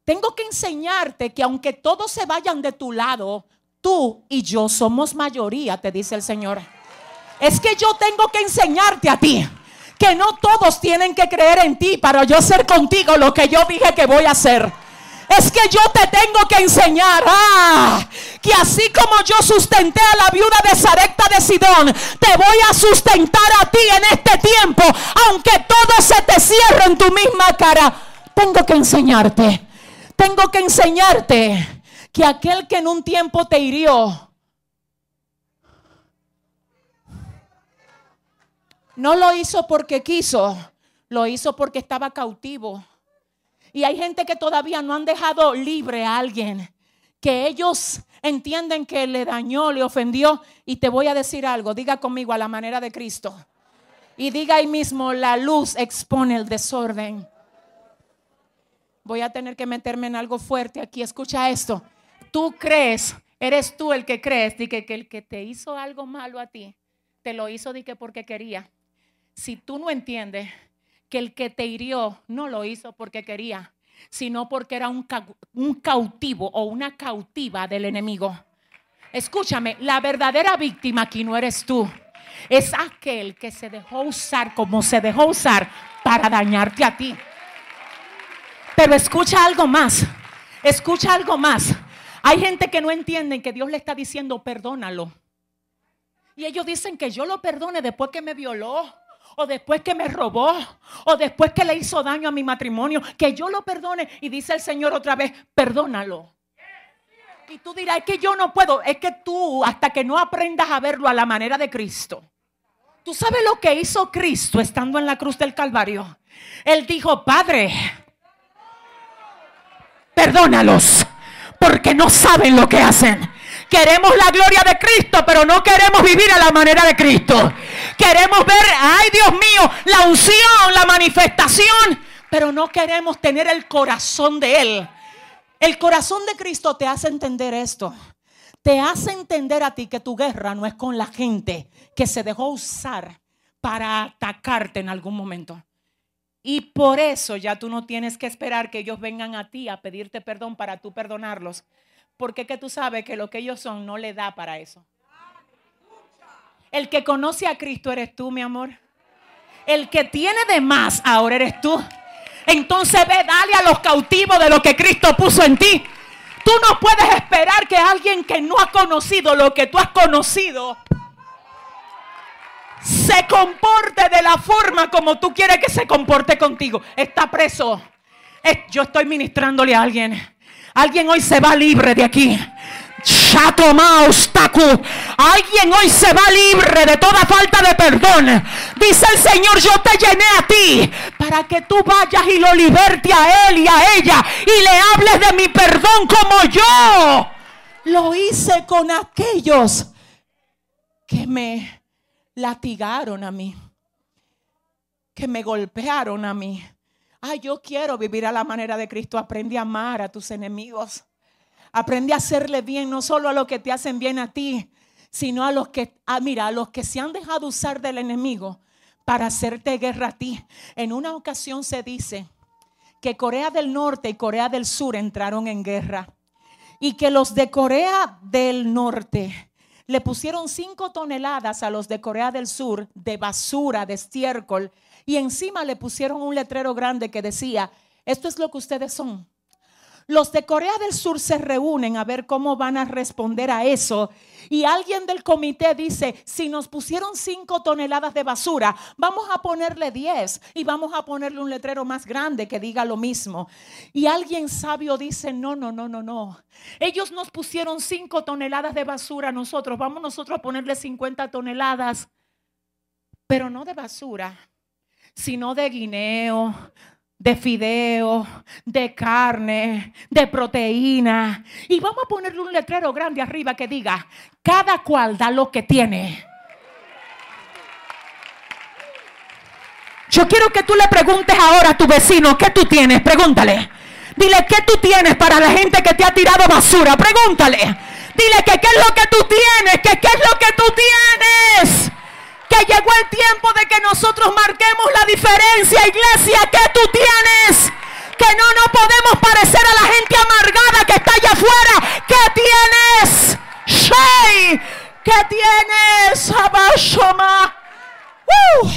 Tengo que enseñarte que aunque todos se vayan de tu lado, tú y yo somos mayoría, te dice el Señor. Es que yo tengo que enseñarte a ti que no todos tienen que creer en ti para yo hacer contigo lo que yo dije que voy a hacer. Es que yo te tengo que enseñar ah, que así como yo sustenté a la viuda de Sarepta de Sidón, te voy a sustentar a ti en este tiempo, aunque todo se te cierre en tu misma cara. Tengo que enseñarte, tengo que enseñarte que aquel que en un tiempo te hirió, No lo hizo porque quiso, lo hizo porque estaba cautivo. Y hay gente que todavía no han dejado libre a alguien que ellos entienden que le dañó, le ofendió. Y te voy a decir algo, diga conmigo a la manera de Cristo. Y diga ahí mismo, la luz expone el desorden. Voy a tener que meterme en algo fuerte aquí. Escucha esto. Tú crees, eres tú el que crees, de que, el que te hizo algo malo a ti, te lo hizo de que porque quería si tú no entiendes que el que te hirió no lo hizo porque quería, sino porque era un, cautivo o una cautiva del enemigo. Escúchame, la verdadera víctima aquí no eres tú. Es aquel que se dejó usar como se dejó usar para dañarte a ti. Pero escucha algo más. Escucha algo más. Hay gente que no entiende que Dios le está diciendo perdónalo. Y ellos dicen que yo lo perdone después que me violó, o después que me robó, o después que le hizo daño a mi matrimonio, que yo lo perdone. Y dice el Señor otra vez, perdónalo. Y tú dirás, es que yo no puedo, es que tú, hasta que no aprendas a verlo a la manera de Cristo. ¿Tú sabes lo que hizo Cristo estando en la cruz del Calvario? Él dijo, Padre, perdónalos, porque no saben lo que hacen. Queremos la gloria de Cristo, pero no queremos vivir a la manera de Cristo. Queremos ver, ay Dios mío, la unción, la manifestación, pero no queremos tener el corazón de Él. El corazón de Cristo te hace entender esto. Te hace entender a ti que tu guerra no es con la gente que se dejó usar para atacarte en algún momento. Y por eso ya tú no tienes que esperar que ellos vengan a ti a pedirte perdón para tú perdonarlos, porque que tú sabes que lo que ellos son no le da para eso. El que conoce a Cristo eres tú, mi amor. El que tiene de más ahora eres tú. Entonces ve, dale a los cautivos de lo que Cristo puso en ti. Tú no puedes esperar que alguien que no ha conocido lo que tú has conocido se comporte de la forma como tú quieres que se comporte contigo. Está preso. Yo estoy ministrándole a alguien. Alguien hoy se va libre de aquí. Alguien hoy se va libre de toda falta de perdón. Dice el Señor, yo te llené a ti para que tú vayas y lo liberte a él y a ella y le hables de mi perdón como yo lo hice con aquellos que me latigaron a mí, que me golpearon a mí. Ay, yo quiero vivir a la manera de Cristo. Aprende a amar a tus enemigos. Aprende a hacerle bien, no solo a los que te hacen bien a ti, sino a los que, ah, mira, a los que se han dejado usar del enemigo para hacerte guerra a ti. En una ocasión se dice que Corea del Norte y Corea del Sur entraron en guerra y que los de Corea del Norte le pusieron cinco toneladas a los de Corea del Sur de basura, de estiércol y encima le pusieron un letrero grande que decía, esto es lo que ustedes son. Los de Corea del Sur se reúnen a ver cómo van a responder a eso. Y alguien del comité dice, si nos pusieron cinco toneladas de basura, vamos a ponerle 10 y vamos a ponerle un letrero más grande que diga lo mismo. Y alguien sabio dice, no, no, no, no, no. Ellos nos pusieron cinco toneladas de basura nosotros, vamos nosotros a ponerle 50 toneladas, pero no de basura sino de guineo, de fideo, de carne, de proteína. Y vamos a ponerle un letrero grande arriba que diga, cada cual da lo que tiene. Yo quiero que tú le preguntes ahora a tu vecino, ¿qué tú tienes? Pregúntale. Dile, ¿qué tú tienes para la gente que te ha tirado basura? Pregúntale. Dile que qué es lo que tú tienes, qué es lo que tú tienes que llegó el tiempo de que nosotros marquemos la diferencia, iglesia, que tú tienes. Que no nos podemos parecer a la gente amargada que está allá afuera. ¿Qué tienes? Shay, ¿qué tienes? Abashoma. Uh,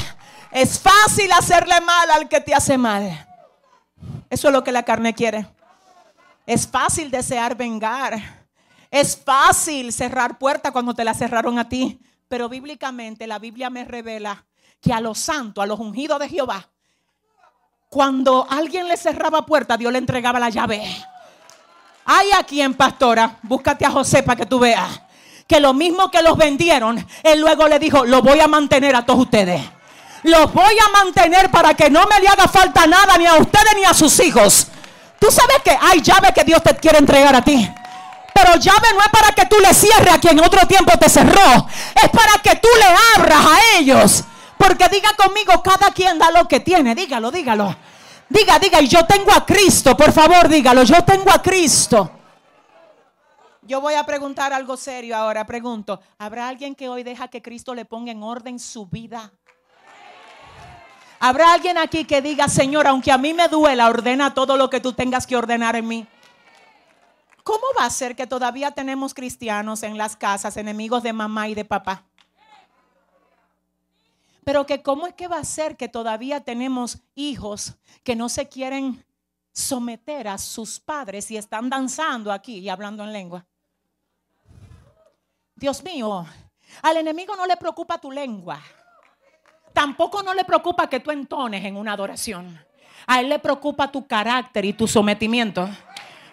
es fácil hacerle mal al que te hace mal. Eso es lo que la carne quiere. Es fácil desear vengar. Es fácil cerrar puertas cuando te la cerraron a ti. Pero bíblicamente la Biblia me revela que a los santos, a los ungidos de Jehová, cuando alguien le cerraba puerta, Dios le entregaba la llave. Hay aquí en pastora, búscate a José para que tú veas que lo mismo que los vendieron, él luego le dijo, lo voy a mantener a todos ustedes. Los voy a mantener para que no me le haga falta nada ni a ustedes ni a sus hijos. Tú sabes que hay llave que Dios te quiere entregar a ti. Pero llave no es para que tú le cierres a quien otro tiempo te cerró. Es para que tú le abras a ellos. Porque diga conmigo, cada quien da lo que tiene. Dígalo, dígalo. Diga, diga, y yo tengo a Cristo. Por favor, dígalo, yo tengo a Cristo. Yo voy a preguntar algo serio ahora. Pregunto, ¿habrá alguien que hoy deja que Cristo le ponga en orden su vida? ¿Habrá alguien aquí que diga, Señor, aunque a mí me duela, ordena todo lo que tú tengas que ordenar en mí? ¿Cómo va a ser que todavía tenemos cristianos en las casas, enemigos de mamá y de papá? Pero que cómo es que va a ser que todavía tenemos hijos que no se quieren someter a sus padres y están danzando aquí y hablando en lengua. Dios mío, Al enemigo no le preocupa tu lengua. Tampoco no le preocupa que tú entones en una adoración. A él le preocupa tu carácter y tu sometimiento.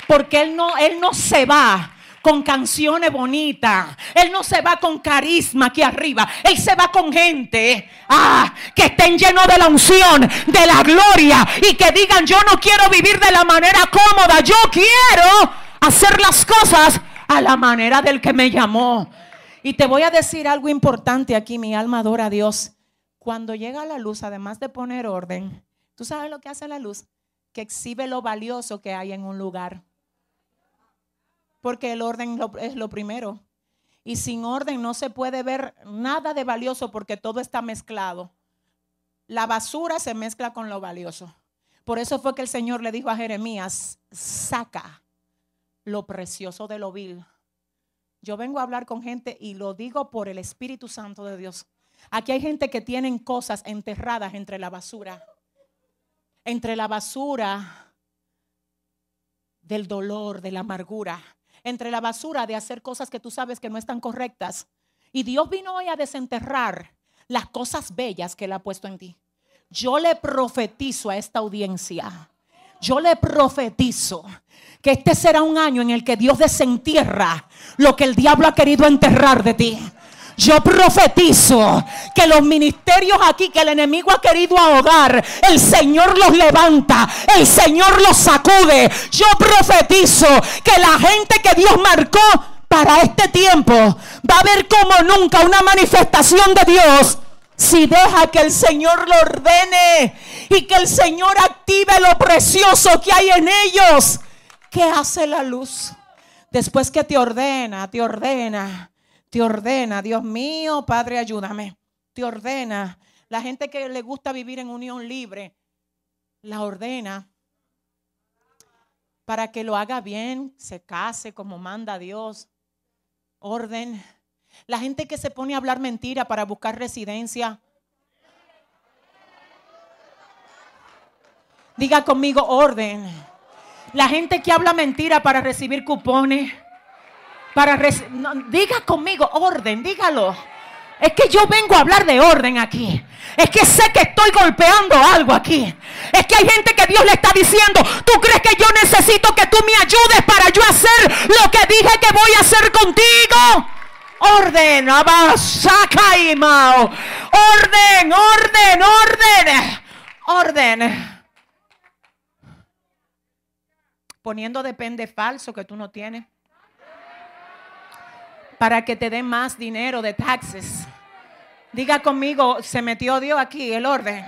Porque él no, él no se va con canciones bonitas. Él no se va con carisma aquí arriba. Él se va con gente ah, que estén llenos de la unción, de la gloria y que digan, yo no quiero vivir de la manera cómoda. Yo quiero hacer las cosas a la manera del que me llamó. Y te voy a decir algo importante aquí, mi alma adora a Dios. Cuando llega la luz, además de poner orden, ¿tú sabes lo que hace la luz? Que exhibe lo valioso que hay en un lugar porque el orden es lo primero. Y sin orden no se puede ver nada de valioso porque todo está mezclado. La basura se mezcla con lo valioso. Por eso fue que el Señor le dijo a Jeremías, saca lo precioso de lo vil. Yo vengo a hablar con gente y lo digo por el Espíritu Santo de Dios. Aquí hay gente que tienen cosas enterradas entre la basura. Entre la basura del dolor, de la amargura entre la basura de hacer cosas que tú sabes que no están correctas. Y Dios vino hoy a desenterrar las cosas bellas que Él ha puesto en ti. Yo le profetizo a esta audiencia. Yo le profetizo que este será un año en el que Dios desentierra lo que el diablo ha querido enterrar de ti. Yo profetizo que los ministerios aquí que el enemigo ha querido ahogar, el Señor los levanta, el Señor los sacude. Yo profetizo que la gente que Dios marcó para este tiempo va a ver como nunca una manifestación de Dios si deja que el Señor lo ordene y que el Señor active lo precioso que hay en ellos. ¿Qué hace la luz? Después que te ordena, te ordena te ordena, Dios mío, Padre, ayúdame. Te ordena. La gente que le gusta vivir en unión libre, la ordena para que lo haga bien, se case como manda Dios. Orden. La gente que se pone a hablar mentira para buscar residencia. Diga conmigo orden. La gente que habla mentira para recibir cupones. Para diga conmigo orden, dígalo. Es que yo vengo a hablar de orden aquí. Es que sé que estoy golpeando algo aquí. Es que hay gente que Dios le está diciendo, tú crees que yo necesito que tú me ayudes para yo hacer lo que dije que voy a hacer contigo. Orden, Mao. Orden, orden, orden. Orden. Poniendo depende falso que tú no tienes para que te den más dinero de taxes. Diga conmigo, se metió Dios aquí, el orden.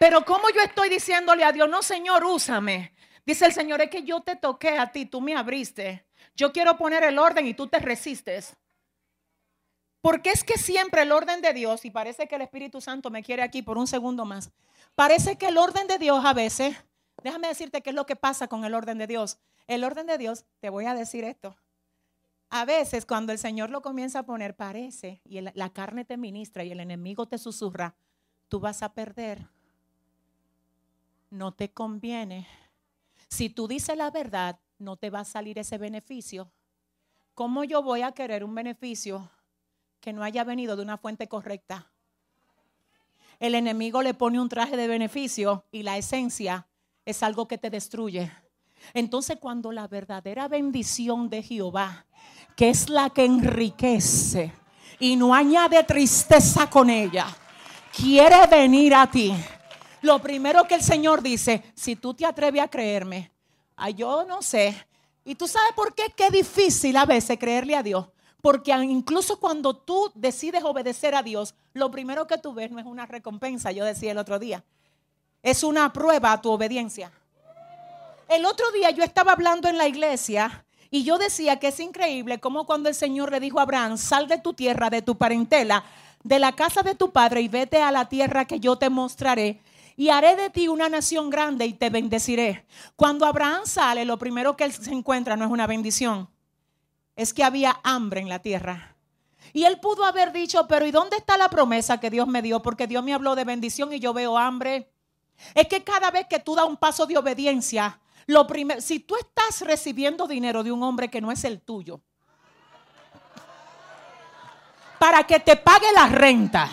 Pero como yo estoy diciéndole a Dios, no Señor, úsame. Dice el Señor, es que yo te toqué a ti, tú me abriste. Yo quiero poner el orden y tú te resistes. Porque es que siempre el orden de Dios, y parece que el Espíritu Santo me quiere aquí por un segundo más, parece que el orden de Dios a veces, déjame decirte qué es lo que pasa con el orden de Dios. El orden de Dios, te voy a decir esto, a veces cuando el Señor lo comienza a poner, parece, y la carne te ministra y el enemigo te susurra, tú vas a perder. No te conviene. Si tú dices la verdad, no te va a salir ese beneficio. ¿Cómo yo voy a querer un beneficio que no haya venido de una fuente correcta? El enemigo le pone un traje de beneficio y la esencia es algo que te destruye. Entonces cuando la verdadera bendición de Jehová que es la que enriquece y no añade tristeza con ella, quiere venir a ti. Lo primero que el Señor dice, si tú te atreves a creerme, yo no sé. Y tú sabes por qué qué difícil a veces creerle a Dios. Porque incluso cuando tú decides obedecer a Dios, lo primero que tú ves no es una recompensa, yo decía el otro día, es una prueba a tu obediencia. El otro día yo estaba hablando en la iglesia y yo decía que es increíble como cuando el Señor le dijo a Abraham, sal de tu tierra, de tu parentela, de la casa de tu padre y vete a la tierra que yo te mostraré. Y haré de ti una nación grande y te bendeciré. Cuando Abraham sale, lo primero que él se encuentra no es una bendición, es que había hambre en la tierra. Y él pudo haber dicho, pero ¿y dónde está la promesa que Dios me dio? Porque Dios me habló de bendición y yo veo hambre. Es que cada vez que tú das un paso de obediencia, lo primero, si tú estás recibiendo dinero de un hombre que no es el tuyo, para que te pague la renta,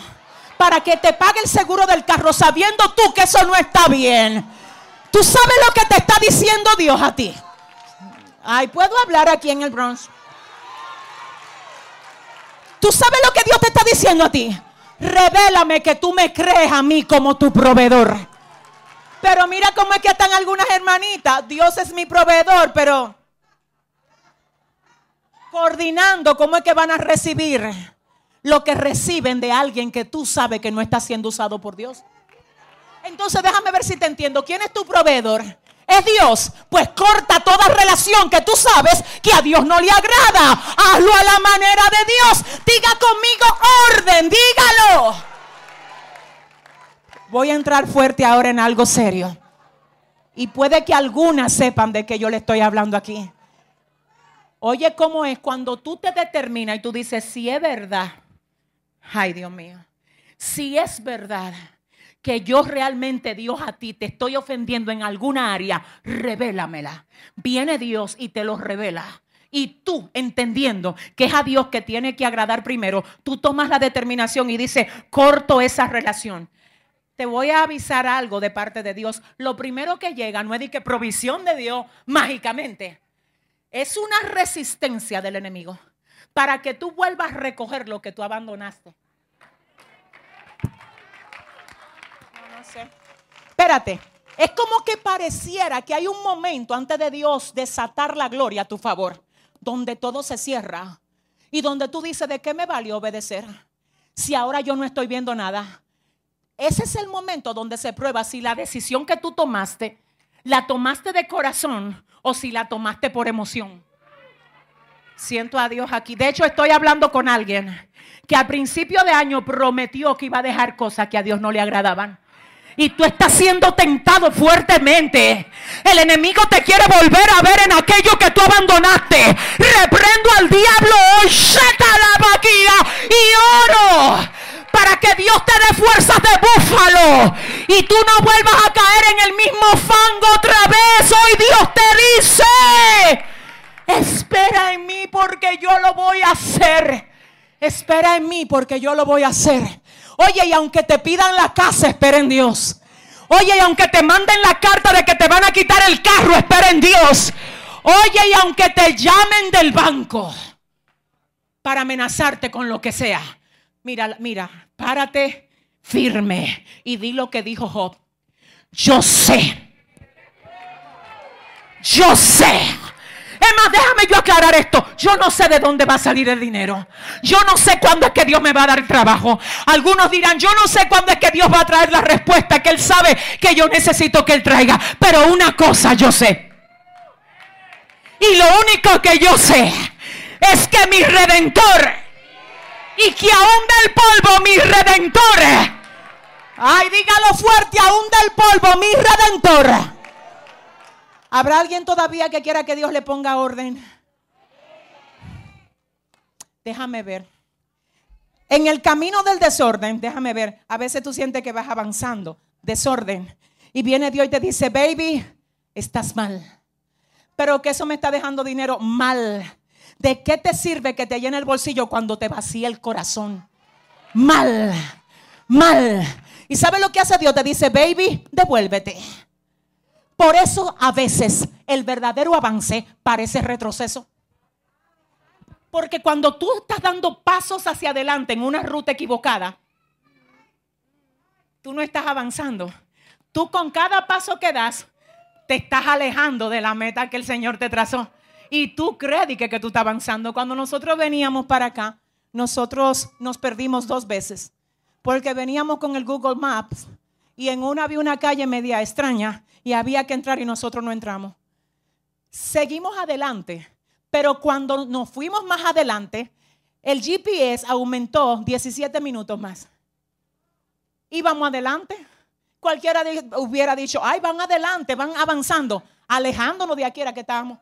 para que te pague el seguro del carro, sabiendo tú que eso no está bien. Tú sabes lo que te está diciendo Dios a ti. Ay, puedo hablar aquí en el Bronx. Tú sabes lo que Dios te está diciendo a ti. Revélame que tú me crees a mí como tu proveedor. Pero mira cómo es que están algunas hermanitas. Dios es mi proveedor, pero coordinando cómo es que van a recibir lo que reciben de alguien que tú sabes que no está siendo usado por Dios. Entonces déjame ver si te entiendo. ¿Quién es tu proveedor? Es Dios. Pues corta toda relación que tú sabes que a Dios no le agrada. Hazlo a la manera de Dios. Diga conmigo orden, dígalo. Voy a entrar fuerte ahora en algo serio. Y puede que algunas sepan de qué yo le estoy hablando aquí. Oye, ¿cómo es cuando tú te determinas y tú dices, si es verdad, ay Dios mío, si es verdad que yo realmente, Dios a ti, te estoy ofendiendo en alguna área, revélamela. Viene Dios y te lo revela. Y tú, entendiendo que es a Dios que tiene que agradar primero, tú tomas la determinación y dices, corto esa relación. Te voy a avisar algo de parte de Dios. Lo primero que llega no es de que provisión de Dios mágicamente. Es una resistencia del enemigo para que tú vuelvas a recoger lo que tú abandonaste. No, sé. Espérate. Es como que pareciera que hay un momento antes de Dios desatar la gloria a tu favor, donde todo se cierra y donde tú dices, ¿de qué me valió obedecer? Si ahora yo no estoy viendo nada. Ese es el momento donde se prueba si la decisión que tú tomaste, la tomaste de corazón o si la tomaste por emoción. Siento a Dios aquí. De hecho, estoy hablando con alguien que al principio de año prometió que iba a dejar cosas que a Dios no le agradaban. Y tú estás siendo tentado fuertemente. El enemigo te quiere volver a ver en aquello que tú abandonaste. Reprendo al diablo hoy. la y oro para que Dios te dé fuerzas de búfalo y tú no vuelvas a caer en el mismo fango otra vez. Hoy Dios te dice, espera en mí porque yo lo voy a hacer. Espera en mí porque yo lo voy a hacer. Oye, y aunque te pidan la casa, espera en Dios. Oye, y aunque te manden la carta de que te van a quitar el carro, espera en Dios. Oye, y aunque te llamen del banco para amenazarte con lo que sea, Mira, mira, párate firme y di lo que dijo Job. Yo sé. Yo sé. Es más, déjame yo aclarar esto. Yo no sé de dónde va a salir el dinero. Yo no sé cuándo es que Dios me va a dar trabajo. Algunos dirán, yo no sé cuándo es que Dios va a traer la respuesta que Él sabe que yo necesito que Él traiga. Pero una cosa yo sé. Y lo único que yo sé es que mi redentor y que aún del polvo mi redentor. Ay, dígalo fuerte, aún del polvo mi redentor. ¿Habrá alguien todavía que quiera que Dios le ponga orden? Déjame ver. En el camino del desorden, déjame ver, a veces tú sientes que vas avanzando, desorden. Y viene Dios y te dice, baby, estás mal. Pero que eso me está dejando dinero mal. ¿De qué te sirve que te llene el bolsillo cuando te vacía el corazón? Mal, mal. ¿Y sabe lo que hace Dios? Te dice, baby, devuélvete. Por eso a veces el verdadero avance parece retroceso. Porque cuando tú estás dando pasos hacia adelante en una ruta equivocada, tú no estás avanzando. Tú con cada paso que das, te estás alejando de la meta que el Señor te trazó y tú crees que, tú estás avanzando. Cuando nosotros veníamos para acá, nosotros nos perdimos dos veces. Porque veníamos con el Google Maps y en una había una calle media extraña y había que entrar y nosotros no entramos. Seguimos adelante, pero cuando nos fuimos más adelante, el GPS aumentó 17 minutos más. Íbamos adelante. Cualquiera hubiera dicho, ay, van adelante, van avanzando, alejándonos de aquí era que estábamos.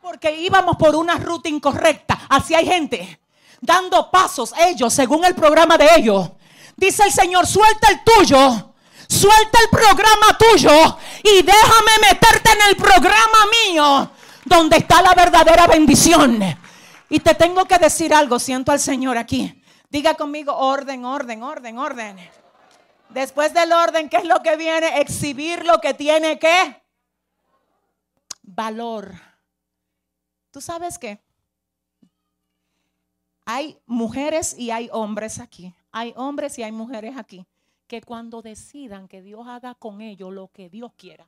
Porque íbamos por una ruta incorrecta. Así hay gente dando pasos ellos según el programa de ellos. Dice el Señor, suelta el tuyo. Suelta el programa tuyo y déjame meterte en el programa mío donde está la verdadera bendición. Y te tengo que decir algo, siento al Señor aquí. Diga conmigo orden, orden, orden, orden. Después del orden, ¿qué es lo que viene? Exhibir lo que tiene que valor. ¿Tú sabes qué? Hay mujeres y hay hombres aquí. Hay hombres y hay mujeres aquí que cuando decidan que Dios haga con ellos lo que Dios quiera,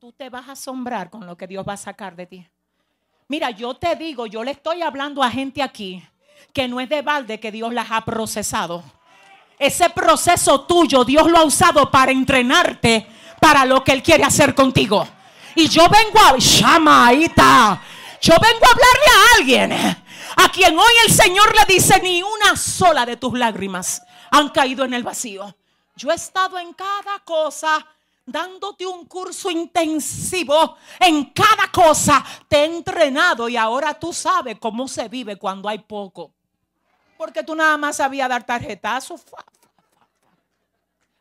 tú te vas a asombrar con lo que Dios va a sacar de ti. Mira, yo te digo, yo le estoy hablando a gente aquí que no es de balde que Dios las ha procesado. Ese proceso tuyo, Dios lo ha usado para entrenarte para lo que Él quiere hacer contigo. Y yo vengo a, Shamaita, yo vengo a hablarle a alguien a quien hoy el Señor le dice, ni una sola de tus lágrimas han caído en el vacío. Yo he estado en cada cosa dándote un curso intensivo en cada cosa. Te he entrenado y ahora tú sabes cómo se vive cuando hay poco. Porque tú nada más sabías dar tarjetazos.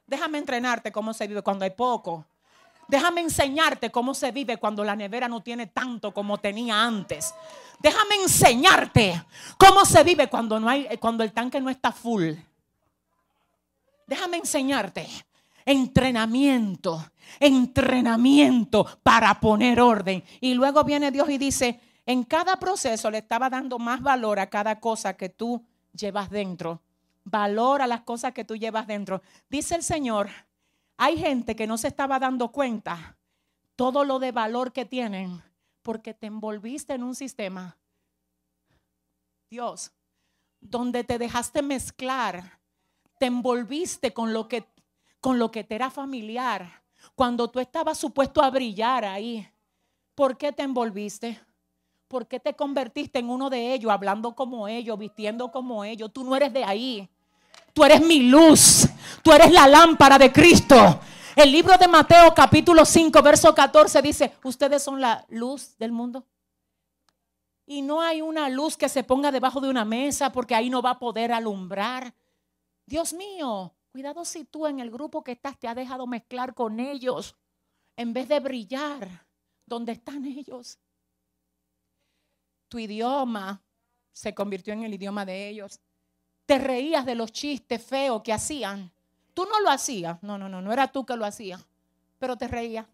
Déjame entrenarte cómo se vive cuando hay poco. Déjame enseñarte cómo se vive cuando la nevera no tiene tanto como tenía antes. Déjame enseñarte cómo se vive cuando no hay cuando el tanque no está full. Déjame enseñarte entrenamiento, entrenamiento para poner orden. Y luego viene Dios y dice, en cada proceso le estaba dando más valor a cada cosa que tú llevas dentro. Valor a las cosas que tú llevas dentro. Dice el Señor, hay gente que no se estaba dando cuenta todo lo de valor que tienen porque te envolviste en un sistema. Dios, donde te dejaste mezclar, te envolviste con lo que con lo que te era familiar, cuando tú estabas supuesto a brillar ahí. ¿Por qué te envolviste? ¿Por qué te convertiste en uno de ellos, hablando como ellos, vistiendo como ellos? Tú no eres de ahí. Tú eres mi luz. Tú eres la lámpara de Cristo. El libro de Mateo capítulo 5, verso 14 dice, ustedes son la luz del mundo. Y no hay una luz que se ponga debajo de una mesa porque ahí no va a poder alumbrar. Dios mío, cuidado si tú en el grupo que estás te has dejado mezclar con ellos en vez de brillar donde están ellos. Tu idioma se convirtió en el idioma de ellos te reías de los chistes feos que hacían. Tú no lo hacías, no, no, no, no era tú que lo hacías, pero te reías.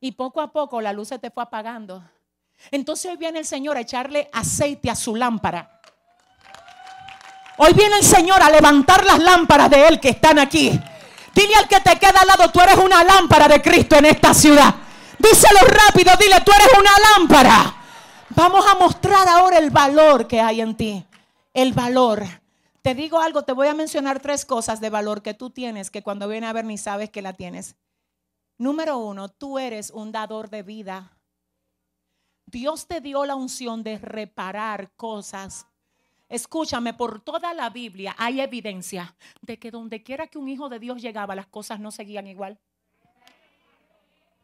Y poco a poco la luz se te fue apagando. Entonces hoy viene el Señor a echarle aceite a su lámpara. Hoy viene el Señor a levantar las lámparas de Él que están aquí. Dile al que te queda al lado, tú eres una lámpara de Cristo en esta ciudad. Díselo rápido, dile, tú eres una lámpara. Vamos a mostrar ahora el valor que hay en ti el valor. Te digo algo, te voy a mencionar tres cosas de valor que tú tienes que cuando viene a ver ni sabes que la tienes. Número uno, tú eres un dador de vida. Dios te dio la unción de reparar cosas. Escúchame, por toda la Biblia hay evidencia de que donde quiera que un hijo de Dios llegaba, las cosas no seguían igual.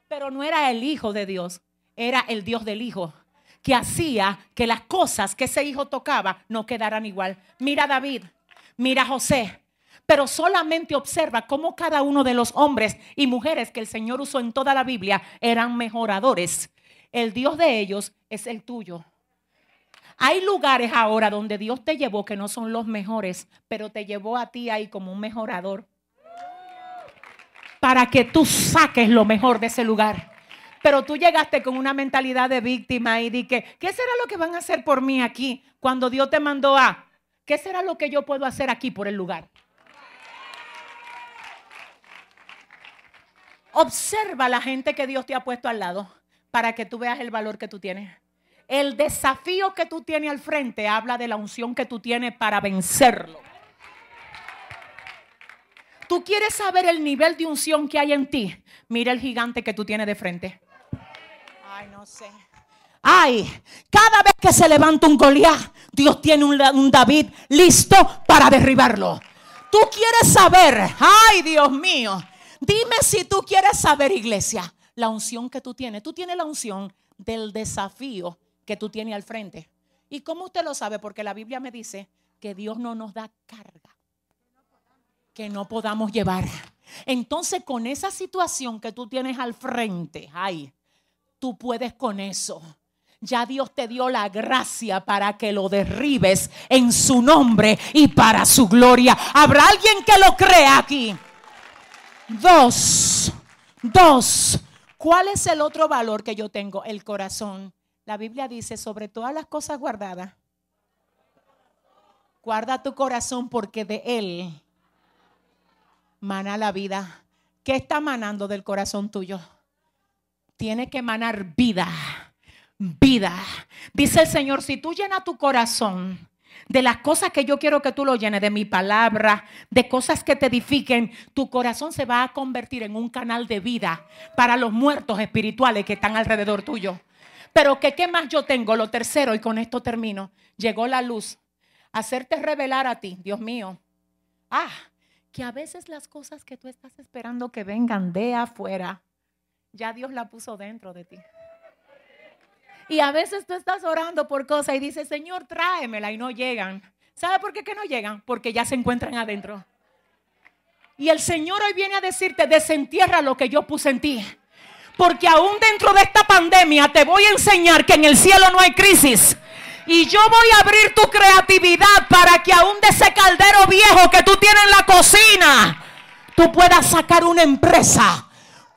Pero no era el hijo de Dios, era el Dios del hijo que hacía que las cosas que ese hijo tocaba no quedaran igual. Mira David, mira José, pero solamente observa cómo cada uno de los hombres y mujeres que el Señor usó en toda la Biblia eran mejoradores. El Dios de ellos es el tuyo. Hay lugares ahora donde Dios te llevó que no son los mejores, pero te llevó a ti ahí como un mejorador. Para que tú saques lo mejor de ese lugar. Pero tú llegaste con una mentalidad de víctima y di que, ¿qué será lo que van a hacer por mí aquí cuando Dios te mandó a? ¿Qué será lo que yo puedo hacer aquí por el lugar? Observa la gente que Dios te ha puesto al lado para que tú veas el valor que tú tienes. El desafío que tú tienes al frente habla de la unción que tú tienes para vencerlo. Tú quieres saber el nivel de unción que hay en ti. Mira el gigante que tú tienes de frente. Ay, no sé. Ay, cada vez que se levanta un Goliat, Dios tiene un, David listo para derribarlo. Tú quieres saber, ay Dios mío, dime si tú quieres saber, iglesia, la unción que tú tienes. Tú tienes la unción del desafío que tú tienes al frente. ¿Y cómo usted lo sabe? Porque la Biblia me dice que Dios no nos da carga que no podamos llevar. Entonces, con esa situación que tú tienes al frente, ay, tú puedes con eso. ya Dios te dio la gracia para que lo derribes en su nombre y para su gloria. ¿Habrá alguien que lo crea aquí? Dos, dos. ¿Cuál es el otro valor que yo tengo? El corazón. La Biblia dice, sobre todas las cosas guardadas, guarda tu corazón porque de él mana la vida. ¿Qué está manando del corazón tuyo? Tiene que manar vida vida. Dice el Señor, si tú llenas tu corazón de las cosas que yo quiero que tú lo llenes, de mi palabra, de cosas que te edifiquen, tu corazón se va a convertir en un canal de vida para los muertos espirituales que están alrededor tuyo. Pero que qué más yo tengo, lo tercero, y con esto termino, llegó la luz, hacerte revelar a ti, Dios mío. Ah, que a veces las cosas que tú estás esperando que vengan de afuera, ya Dios la puso dentro de ti. Y a veces tú estás orando por cosas y dices, Señor, tráemela y no llegan. ¿Sabe por qué que no llegan? Porque ya se encuentran adentro. Y el Señor hoy viene a decirte, desentierra lo que yo puse en ti. Porque aún dentro de esta pandemia te voy a enseñar que en el cielo no hay crisis. Y yo voy a abrir tu creatividad para que aún de ese caldero viejo que tú tienes en la cocina, tú puedas sacar una empresa.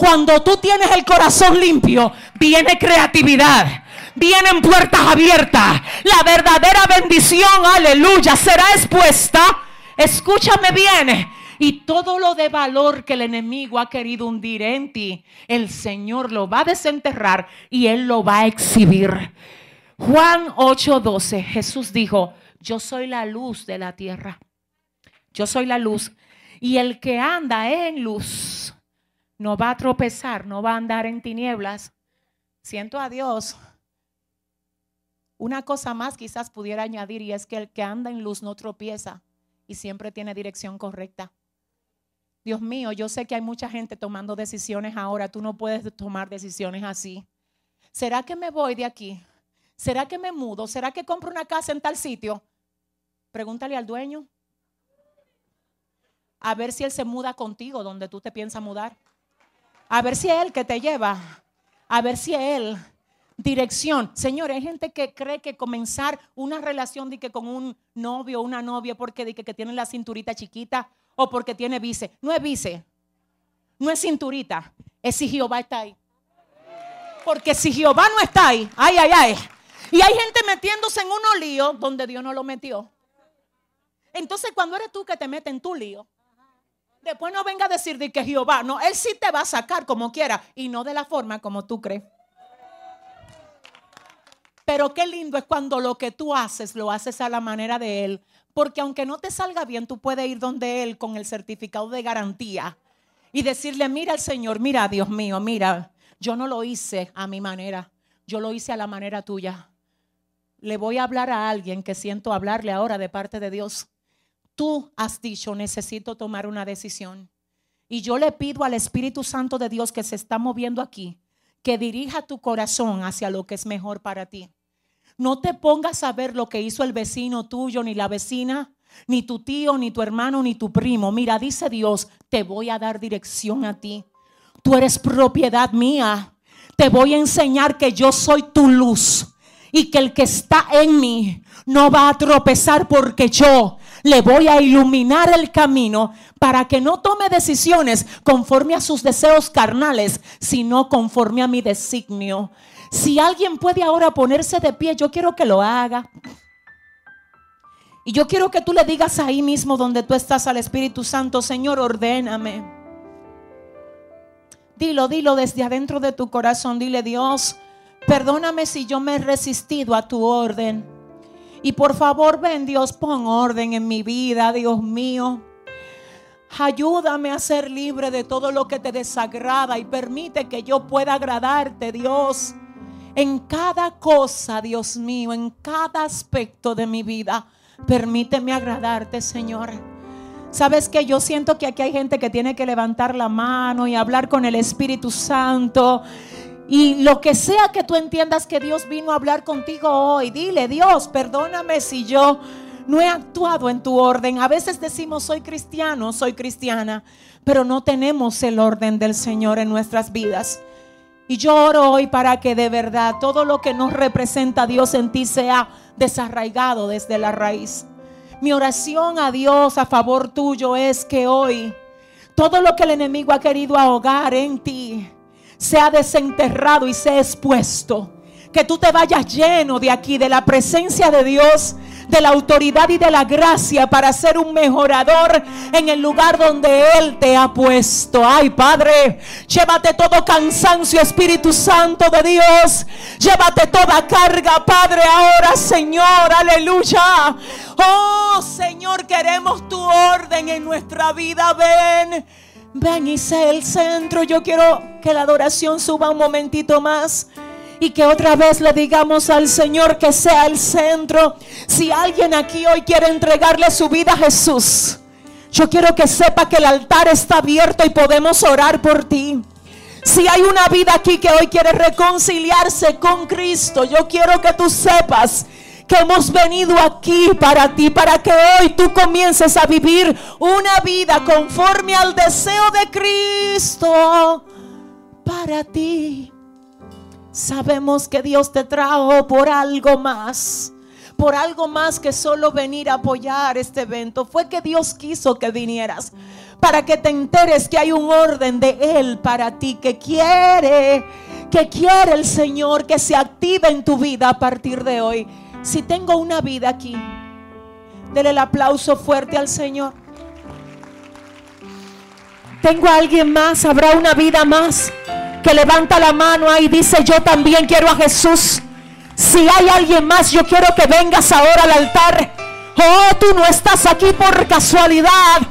Cuando tú tienes el corazón limpio, viene creatividad vienen puertas abiertas. La verdadera bendición, aleluya, será expuesta. Escúchame bien. Y todo lo de valor que el enemigo ha querido hundir en ti, el Señor lo va a desenterrar y Él lo va a exhibir. Juan 8:12, Jesús dijo, yo soy la luz de la tierra. Yo soy la luz. Y el que anda en luz no va a tropezar, no va a andar en tinieblas. Siento a Dios una cosa más quizás pudiera añadir y es que el que anda en luz no tropieza y siempre tiene dirección correcta. Dios mío, yo sé que hay mucha gente tomando decisiones ahora, tú no puedes tomar decisiones así. ¿Será que me voy de aquí? ¿Será que me mudo? ¿Será que compro una casa en tal sitio? Pregúntale al dueño. A ver si él se muda contigo donde tú te piensas mudar. A ver si es él que te lleva. A ver si es él dirección. Señores, hay gente que cree que comenzar una relación de que con un novio o una novia porque de que, tiene la cinturita chiquita o porque tiene vice. No es vice. No es cinturita. Es si Jehová está ahí. Porque si Jehová no está ahí, ay, ay, ay. Y hay gente metiéndose en unos líos donde Dios no lo metió. Entonces, cuando eres tú que te metes en tu lío, después no venga a decir de que Jehová, no, Él sí te va a sacar como quiera y no de la forma como tú crees. Pero qué lindo es cuando lo que tú haces lo haces a la manera de Él. Porque aunque no te salga bien, tú puedes ir donde Él con el certificado de garantía y decirle, mira al Señor, mira Dios mío, mira, yo no lo hice a mi manera, yo lo hice a la manera tuya. Le voy a hablar a alguien que siento hablarle ahora de parte de Dios. Tú has dicho, necesito tomar una decisión. Y yo le pido al Espíritu Santo de Dios que se está moviendo aquí, que dirija tu corazón hacia lo que es mejor para ti. No te pongas a ver lo que hizo el vecino tuyo, ni la vecina, ni tu tío, ni tu hermano, ni tu primo. Mira, dice Dios, te voy a dar dirección a ti. Tú eres propiedad mía. Te voy a enseñar que yo soy tu luz y que el que está en mí no va a tropezar porque yo le voy a iluminar el camino para que no tome decisiones conforme a sus deseos carnales, sino conforme a mi designio. Si alguien puede ahora ponerse de pie, yo quiero que lo haga. Y yo quiero que tú le digas ahí mismo donde tú estás al Espíritu Santo, Señor, ordéname. Dilo, dilo desde adentro de tu corazón. Dile, Dios, perdóname si yo me he resistido a tu orden. Y por favor, ven Dios, pon orden en mi vida, Dios mío. Ayúdame a ser libre de todo lo que te desagrada y permite que yo pueda agradarte, Dios en cada cosa, Dios mío, en cada aspecto de mi vida. Permíteme agradarte, Señor. Sabes que yo siento que aquí hay gente que tiene que levantar la mano y hablar con el Espíritu Santo. Y lo que sea que tú entiendas que Dios vino a hablar contigo hoy, dile, Dios, perdóname si yo no he actuado en tu orden. A veces decimos, soy cristiano, soy cristiana, pero no tenemos el orden del Señor en nuestras vidas. Y yo oro hoy para que de verdad todo lo que nos representa a Dios en ti sea desarraigado desde la raíz. Mi oración a Dios a favor tuyo es que hoy todo lo que el enemigo ha querido ahogar en ti sea desenterrado y sea expuesto. Que tú te vayas lleno de aquí, de la presencia de Dios, de la autoridad y de la gracia para ser un mejorador en el lugar donde Él te ha puesto. Ay, Padre, llévate todo cansancio, Espíritu Santo de Dios. Llévate toda carga, Padre, ahora, Señor. Aleluya. Oh, Señor, queremos tu orden en nuestra vida. Ven. Ven y sé el centro. Yo quiero que la adoración suba un momentito más. Y que otra vez le digamos al Señor que sea el centro. Si alguien aquí hoy quiere entregarle su vida a Jesús, yo quiero que sepa que el altar está abierto y podemos orar por ti. Si hay una vida aquí que hoy quiere reconciliarse con Cristo, yo quiero que tú sepas que hemos venido aquí para ti, para que hoy tú comiences a vivir una vida conforme al deseo de Cristo para ti. Sabemos que Dios te trajo por algo más, por algo más que solo venir a apoyar este evento. Fue que Dios quiso que vinieras para que te enteres que hay un orden de Él para ti que quiere, que quiere el Señor que se active en tu vida a partir de hoy. Si tengo una vida aquí, denle el aplauso fuerte al Señor. Tengo a alguien más, habrá una vida más que levanta la mano ahí y dice, yo también quiero a Jesús. Si hay alguien más, yo quiero que vengas ahora al altar. Oh, tú no estás aquí por casualidad.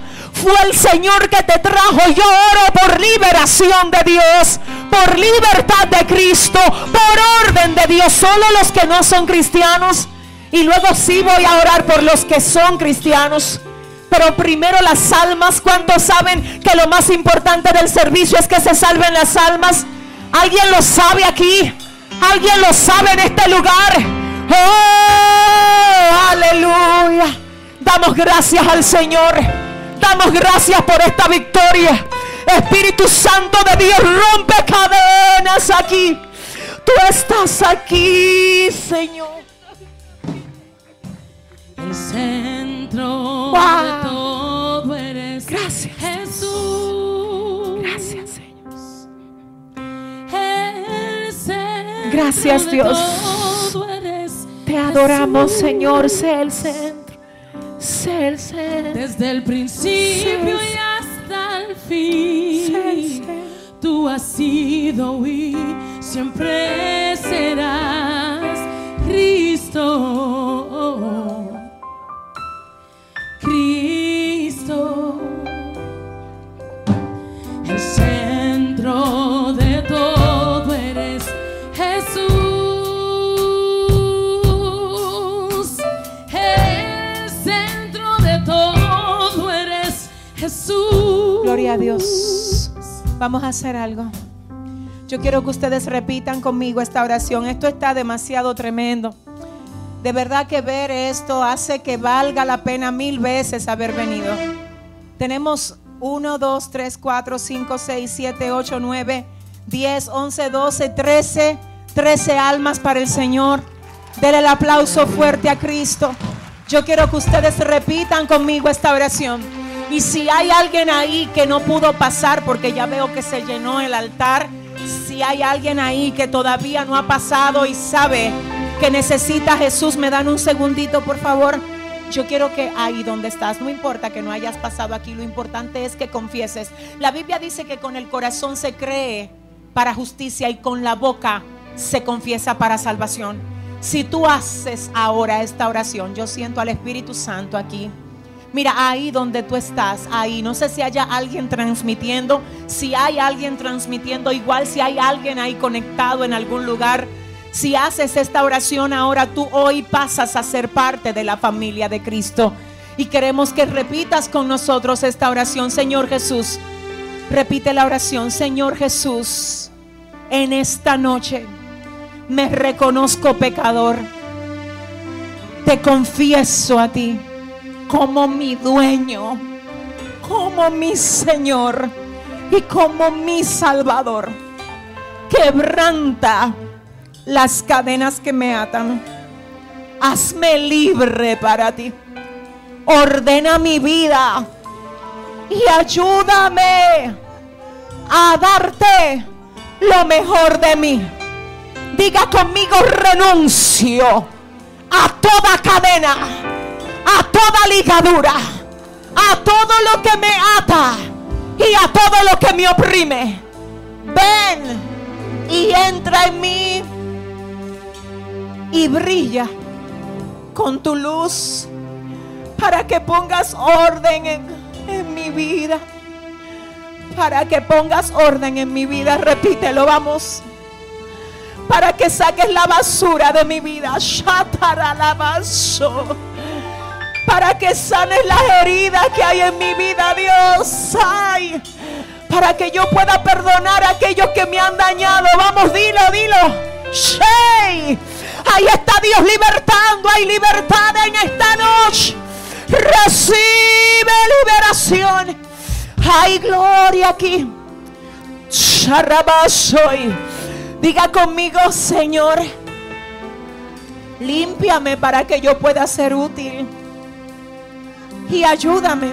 Fue el Señor que te trajo. Yo oro por liberación de Dios, por libertad de Cristo, por orden de Dios. Solo los que no son cristianos. Y luego sí voy a orar por los que son cristianos. Pero primero las almas. ¿Cuántos saben que lo más importante del servicio es que se salven las almas? ¿Alguien lo sabe aquí? ¿Alguien lo sabe en este lugar? ¡Oh! Aleluya. Damos gracias al Señor. Damos gracias por esta victoria. Espíritu Santo de Dios, rompe cadenas aquí. Tú estás aquí, Señor. El centro de todo eres Gracias. Jesús. Gracias, Señor. El centro Gracias, de Dios. todo eres Te adoramos, Jesús. Señor. Sé el centro. El centro. Desde el principio y hasta el fin. Tú has sido y siempre serás Cristo. Cristo. Gloria a Dios. Vamos a hacer algo. Yo quiero que ustedes repitan conmigo esta oración. Esto está demasiado tremendo. De verdad que ver esto hace que valga la pena mil veces haber venido. Tenemos 1, 2, 3, 4, 5, 6, 7, 8, 9, 10, 11, 12, 13, 13 almas para el Señor. Denle el aplauso fuerte a Cristo. Yo quiero que ustedes repitan conmigo esta oración. Y si hay alguien ahí que no pudo pasar porque ya veo que se llenó el altar, si hay alguien ahí que todavía no ha pasado y sabe que necesita a Jesús, me dan un segundito, por favor. Yo quiero que ahí donde estás, no importa que no hayas pasado aquí, lo importante es que confieses. La Biblia dice que con el corazón se cree para justicia y con la boca se confiesa para salvación. Si tú haces ahora esta oración, yo siento al Espíritu Santo aquí. Mira, ahí donde tú estás, ahí, no sé si haya alguien transmitiendo, si hay alguien transmitiendo, igual si hay alguien ahí conectado en algún lugar. Si haces esta oración ahora, tú hoy pasas a ser parte de la familia de Cristo. Y queremos que repitas con nosotros esta oración, Señor Jesús. Repite la oración, Señor Jesús, en esta noche me reconozco pecador. Te confieso a ti como mi dueño, como mi Señor y como mi Salvador. Quebranta las cadenas que me atan. Hazme libre para ti. Ordena mi vida y ayúdame a darte lo mejor de mí. Diga conmigo renuncio a toda cadena, a toda ligadura, a todo lo que me ata y a todo lo que me oprime. Ven y entra en mí y brilla con tu luz para que pongas orden en, mi vida. Para que pongas orden en mi vida. Repítelo, vamos para que saques la basura de mi vida. Para que sanes las heridas que hay en mi vida, Dios. Ay, para que yo pueda perdonar a aquellos que me han dañado. Vamos, dilo, dilo. Shey. Ahí está Dios libertando. Hay libertad en esta noche. Recibe liberación. Hay gloria aquí. Sharabasoy. Diga conmigo, Señor, límpiame para que yo pueda ser útil. Y ayúdame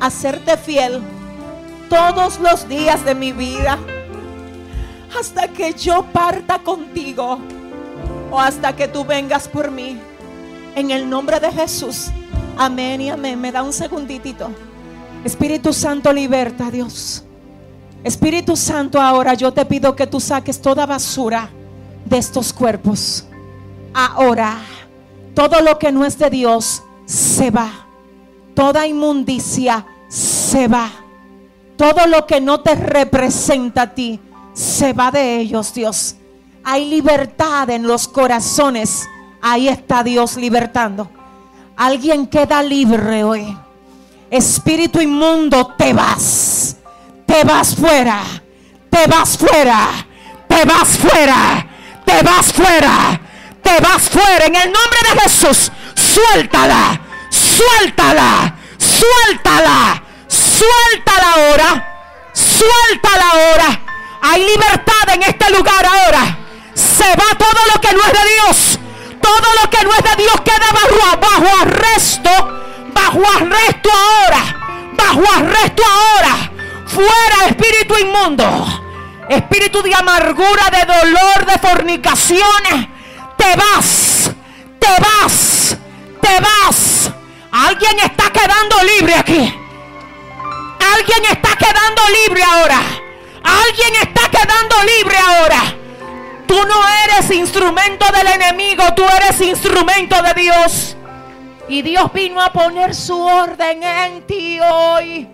a serte fiel todos los días de mi vida. Hasta que yo parta contigo. O hasta que tú vengas por mí. En el nombre de Jesús. Amén y amén. Me da un segunditito. Espíritu Santo, liberta, Dios. Espíritu Santo, ahora yo te pido que tú saques toda basura de estos cuerpos. Ahora, todo lo que no es de Dios se va. Toda inmundicia se va. Todo lo que no te representa a ti se va de ellos, Dios. Hay libertad en los corazones. Ahí está Dios libertando. Alguien queda libre hoy. Espíritu inmundo, te vas te vas fuera, te vas fuera, te vas fuera, te vas fuera, te vas fuera. En el nombre de Jesús, suéltala, suéltala, suéltala, suéltala ahora, suéltala ahora. Hay libertad en este lugar ahora. Se va todo lo que no es de Dios. Todo lo que no es de Dios queda bajo, bajo arresto. Bajo arresto ahora. Bajo arresto ahora. Fuera espíritu inmundo. Espíritu de amargura, de dolor, de fornicaciones. Te vas. Te vas. Te vas. Alguien está quedando libre aquí. Alguien está quedando libre ahora. Alguien está quedando libre ahora. Tú no eres instrumento del enemigo, tú eres instrumento de Dios. Y Dios vino a poner su orden en ti hoy.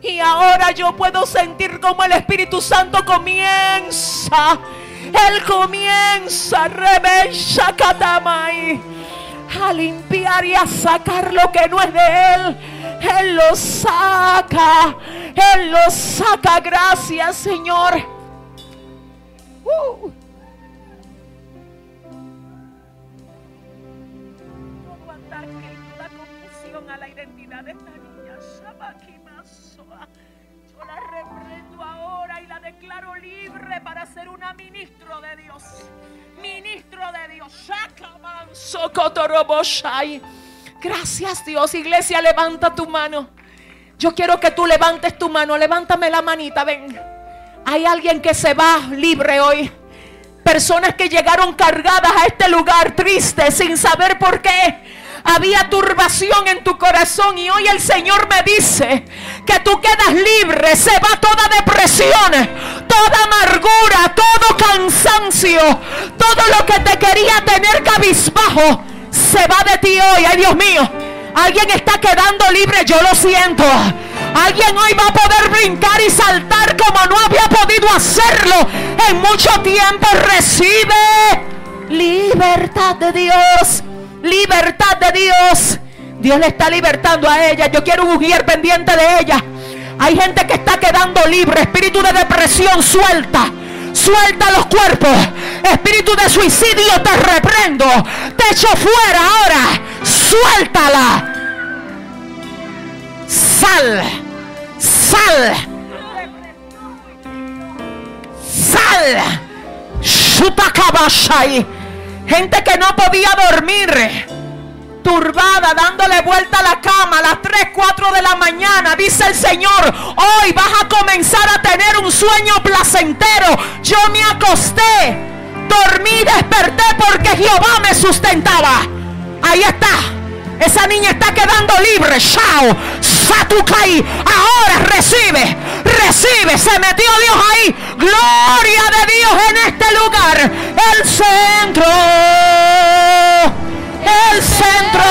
Y ahora yo puedo sentir como el Espíritu Santo comienza. Él comienza a limpiar y a sacar lo que no es de Él. Él lo saca. Él lo saca. Gracias, Señor. Uh. confusión a la identidad de esta reprendo ahora y la declaro libre para ser una ministro de Dios. Ministro de Dios. Gracias Dios. Iglesia, levanta tu mano. Yo quiero que tú levantes tu mano. Levántame la manita, ven. Hay alguien que se va libre hoy. Personas que llegaron cargadas a este lugar triste sin saber por qué había turbación en tu corazón y hoy el Señor me dice que tú quedas libre, se va toda depresión, toda amargura, todo cansancio, todo lo que te quería tener cabizbajo, se va de ti hoy, ay Dios mío. Alguien está quedando libre, yo lo siento. Alguien hoy va a poder brincar y saltar como no había podido hacerlo en mucho tiempo. Recibe libertad de Dios libertad de Dios. Dios le está libertando a ella. Yo quiero un mujer pendiente de ella. Hay gente que está quedando libre. Espíritu de depresión, suelta. Suelta los cuerpos. Espíritu de suicidio, te reprendo. Te echo fuera ahora. Suéltala. Sal. Sal. Sal. Gente que no podía dormir. Turbada, dándole vuelta a la cama a las 3, 4 de la mañana. Dice el Señor, hoy vas a comenzar a tener un sueño placentero. Yo me acosté, dormí, desperté porque Jehová me sustentaba. Ahí está. Esa niña está quedando libre. Chao. Satukai. Ahora recibe. Recibe. Se metió Dios ahí. Gloria de Dios en este lugar. El centro. El centro.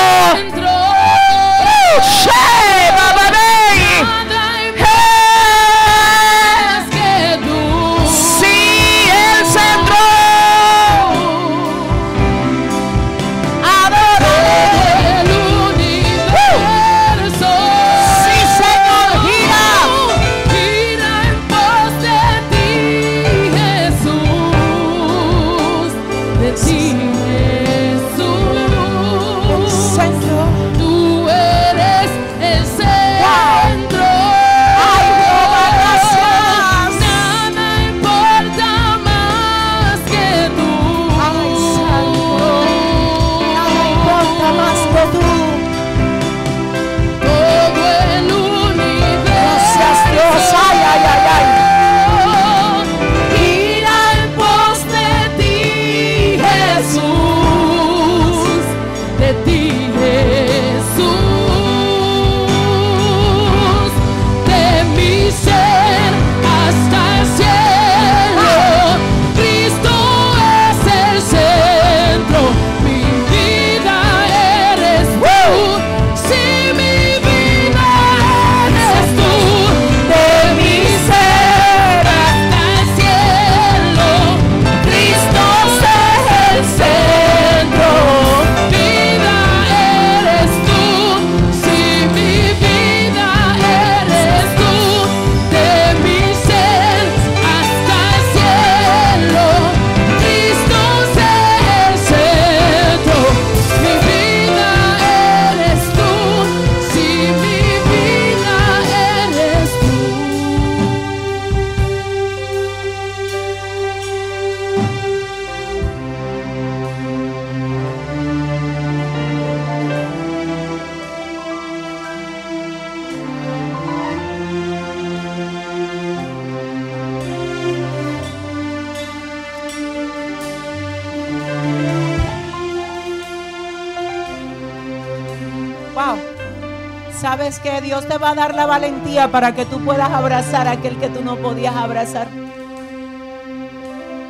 Para que tú puedas abrazar a aquel que tú no podías abrazar?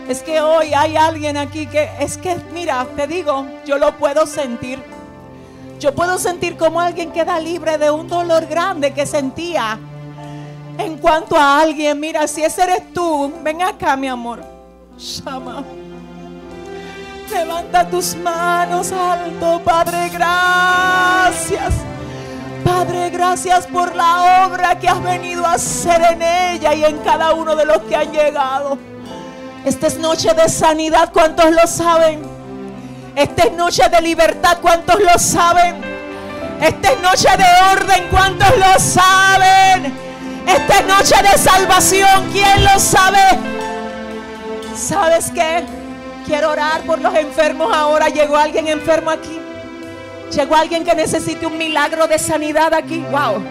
Es que hoy hay alguien aquí que es que, mira, te digo, yo lo puedo sentir. Yo puedo sentir como alguien queda libre de un dolor grande que sentía. En cuanto a alguien, mira, si ese eres tú, ven acá, mi amor. Shama. Levanta tus manos alto, Padre, gracias. Padre, gracias por la obra que has venido a hacer en ella y en cada uno de los que han llegado. Esta es noche de sanidad, ¿cuántos lo saben? Esta es noche de libertad, ¿cuántos lo saben? Esta es noche de orden, ¿cuántos lo saben? Esta es noche de salvación, ¿quién lo sabe? ¿Sabes qué? Quiero orar por los enfermos ahora. Llegó alguien enfermo aquí. Llegó alguien que necesite un milagro de sanidad aquí. Wow.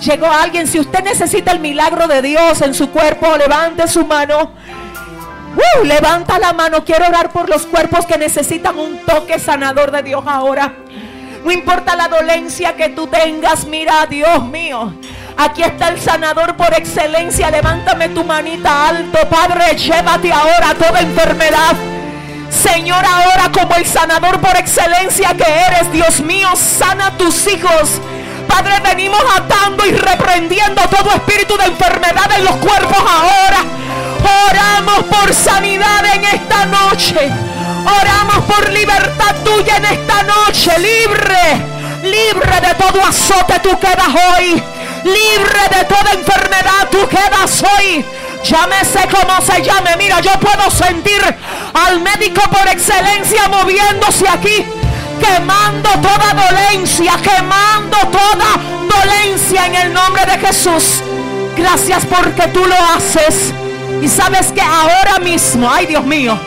Llegó alguien. Si usted necesita el milagro de Dios en su cuerpo, levante su mano. Uh, levanta la mano. Quiero orar por los cuerpos que necesitan un toque sanador de Dios ahora. No importa la dolencia que tú tengas. Mira, Dios mío. Aquí está el sanador por excelencia. Levántame tu manita alto. Padre, llévate ahora toda enfermedad. Señor, ahora como el sanador por excelencia que eres, Dios mío, sana a tus hijos. Padre, venimos atando y reprendiendo todo espíritu de enfermedad en los cuerpos ahora. Oramos por sanidad en esta noche. Oramos por libertad tuya en esta noche. Libre, libre de todo azote tú quedas hoy. Libre de toda enfermedad tú quedas hoy. Llámese como se llame. Mira, yo puedo sentir al médico por excelencia moviéndose aquí. Quemando toda dolencia, quemando toda dolencia en el nombre de Jesús. Gracias porque tú lo haces. Y sabes que ahora mismo, ay Dios mío,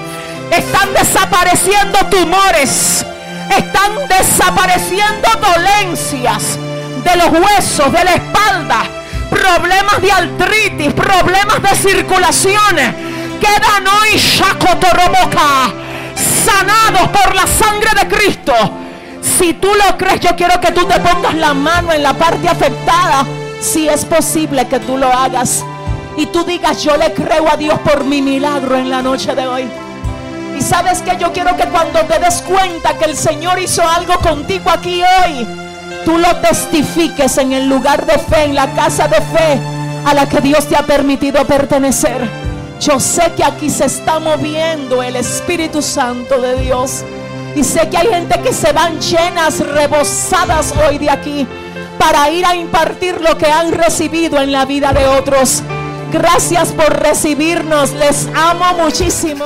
están desapareciendo tumores, están desapareciendo dolencias de los huesos, de la espalda, problemas de artritis, problemas de circulaciones. Quedan hoy Shakotoroboka, sanados por la sangre de Cristo. Si tú lo crees, yo quiero que tú te pongas la mano en la parte afectada. Si es posible que tú lo hagas. Y tú digas, yo le creo a Dios por mi milagro en la noche de hoy. Y sabes que yo quiero que cuando te des cuenta que el Señor hizo algo contigo aquí hoy, tú lo testifiques en el lugar de fe, en la casa de fe a la que Dios te ha permitido pertenecer. Yo sé que aquí se está moviendo el Espíritu Santo de Dios. Y sé que hay gente que se van llenas, rebosadas hoy de aquí para ir a impartir lo que han recibido en la vida de otros. Gracias por recibirnos. Les amo muchísimo.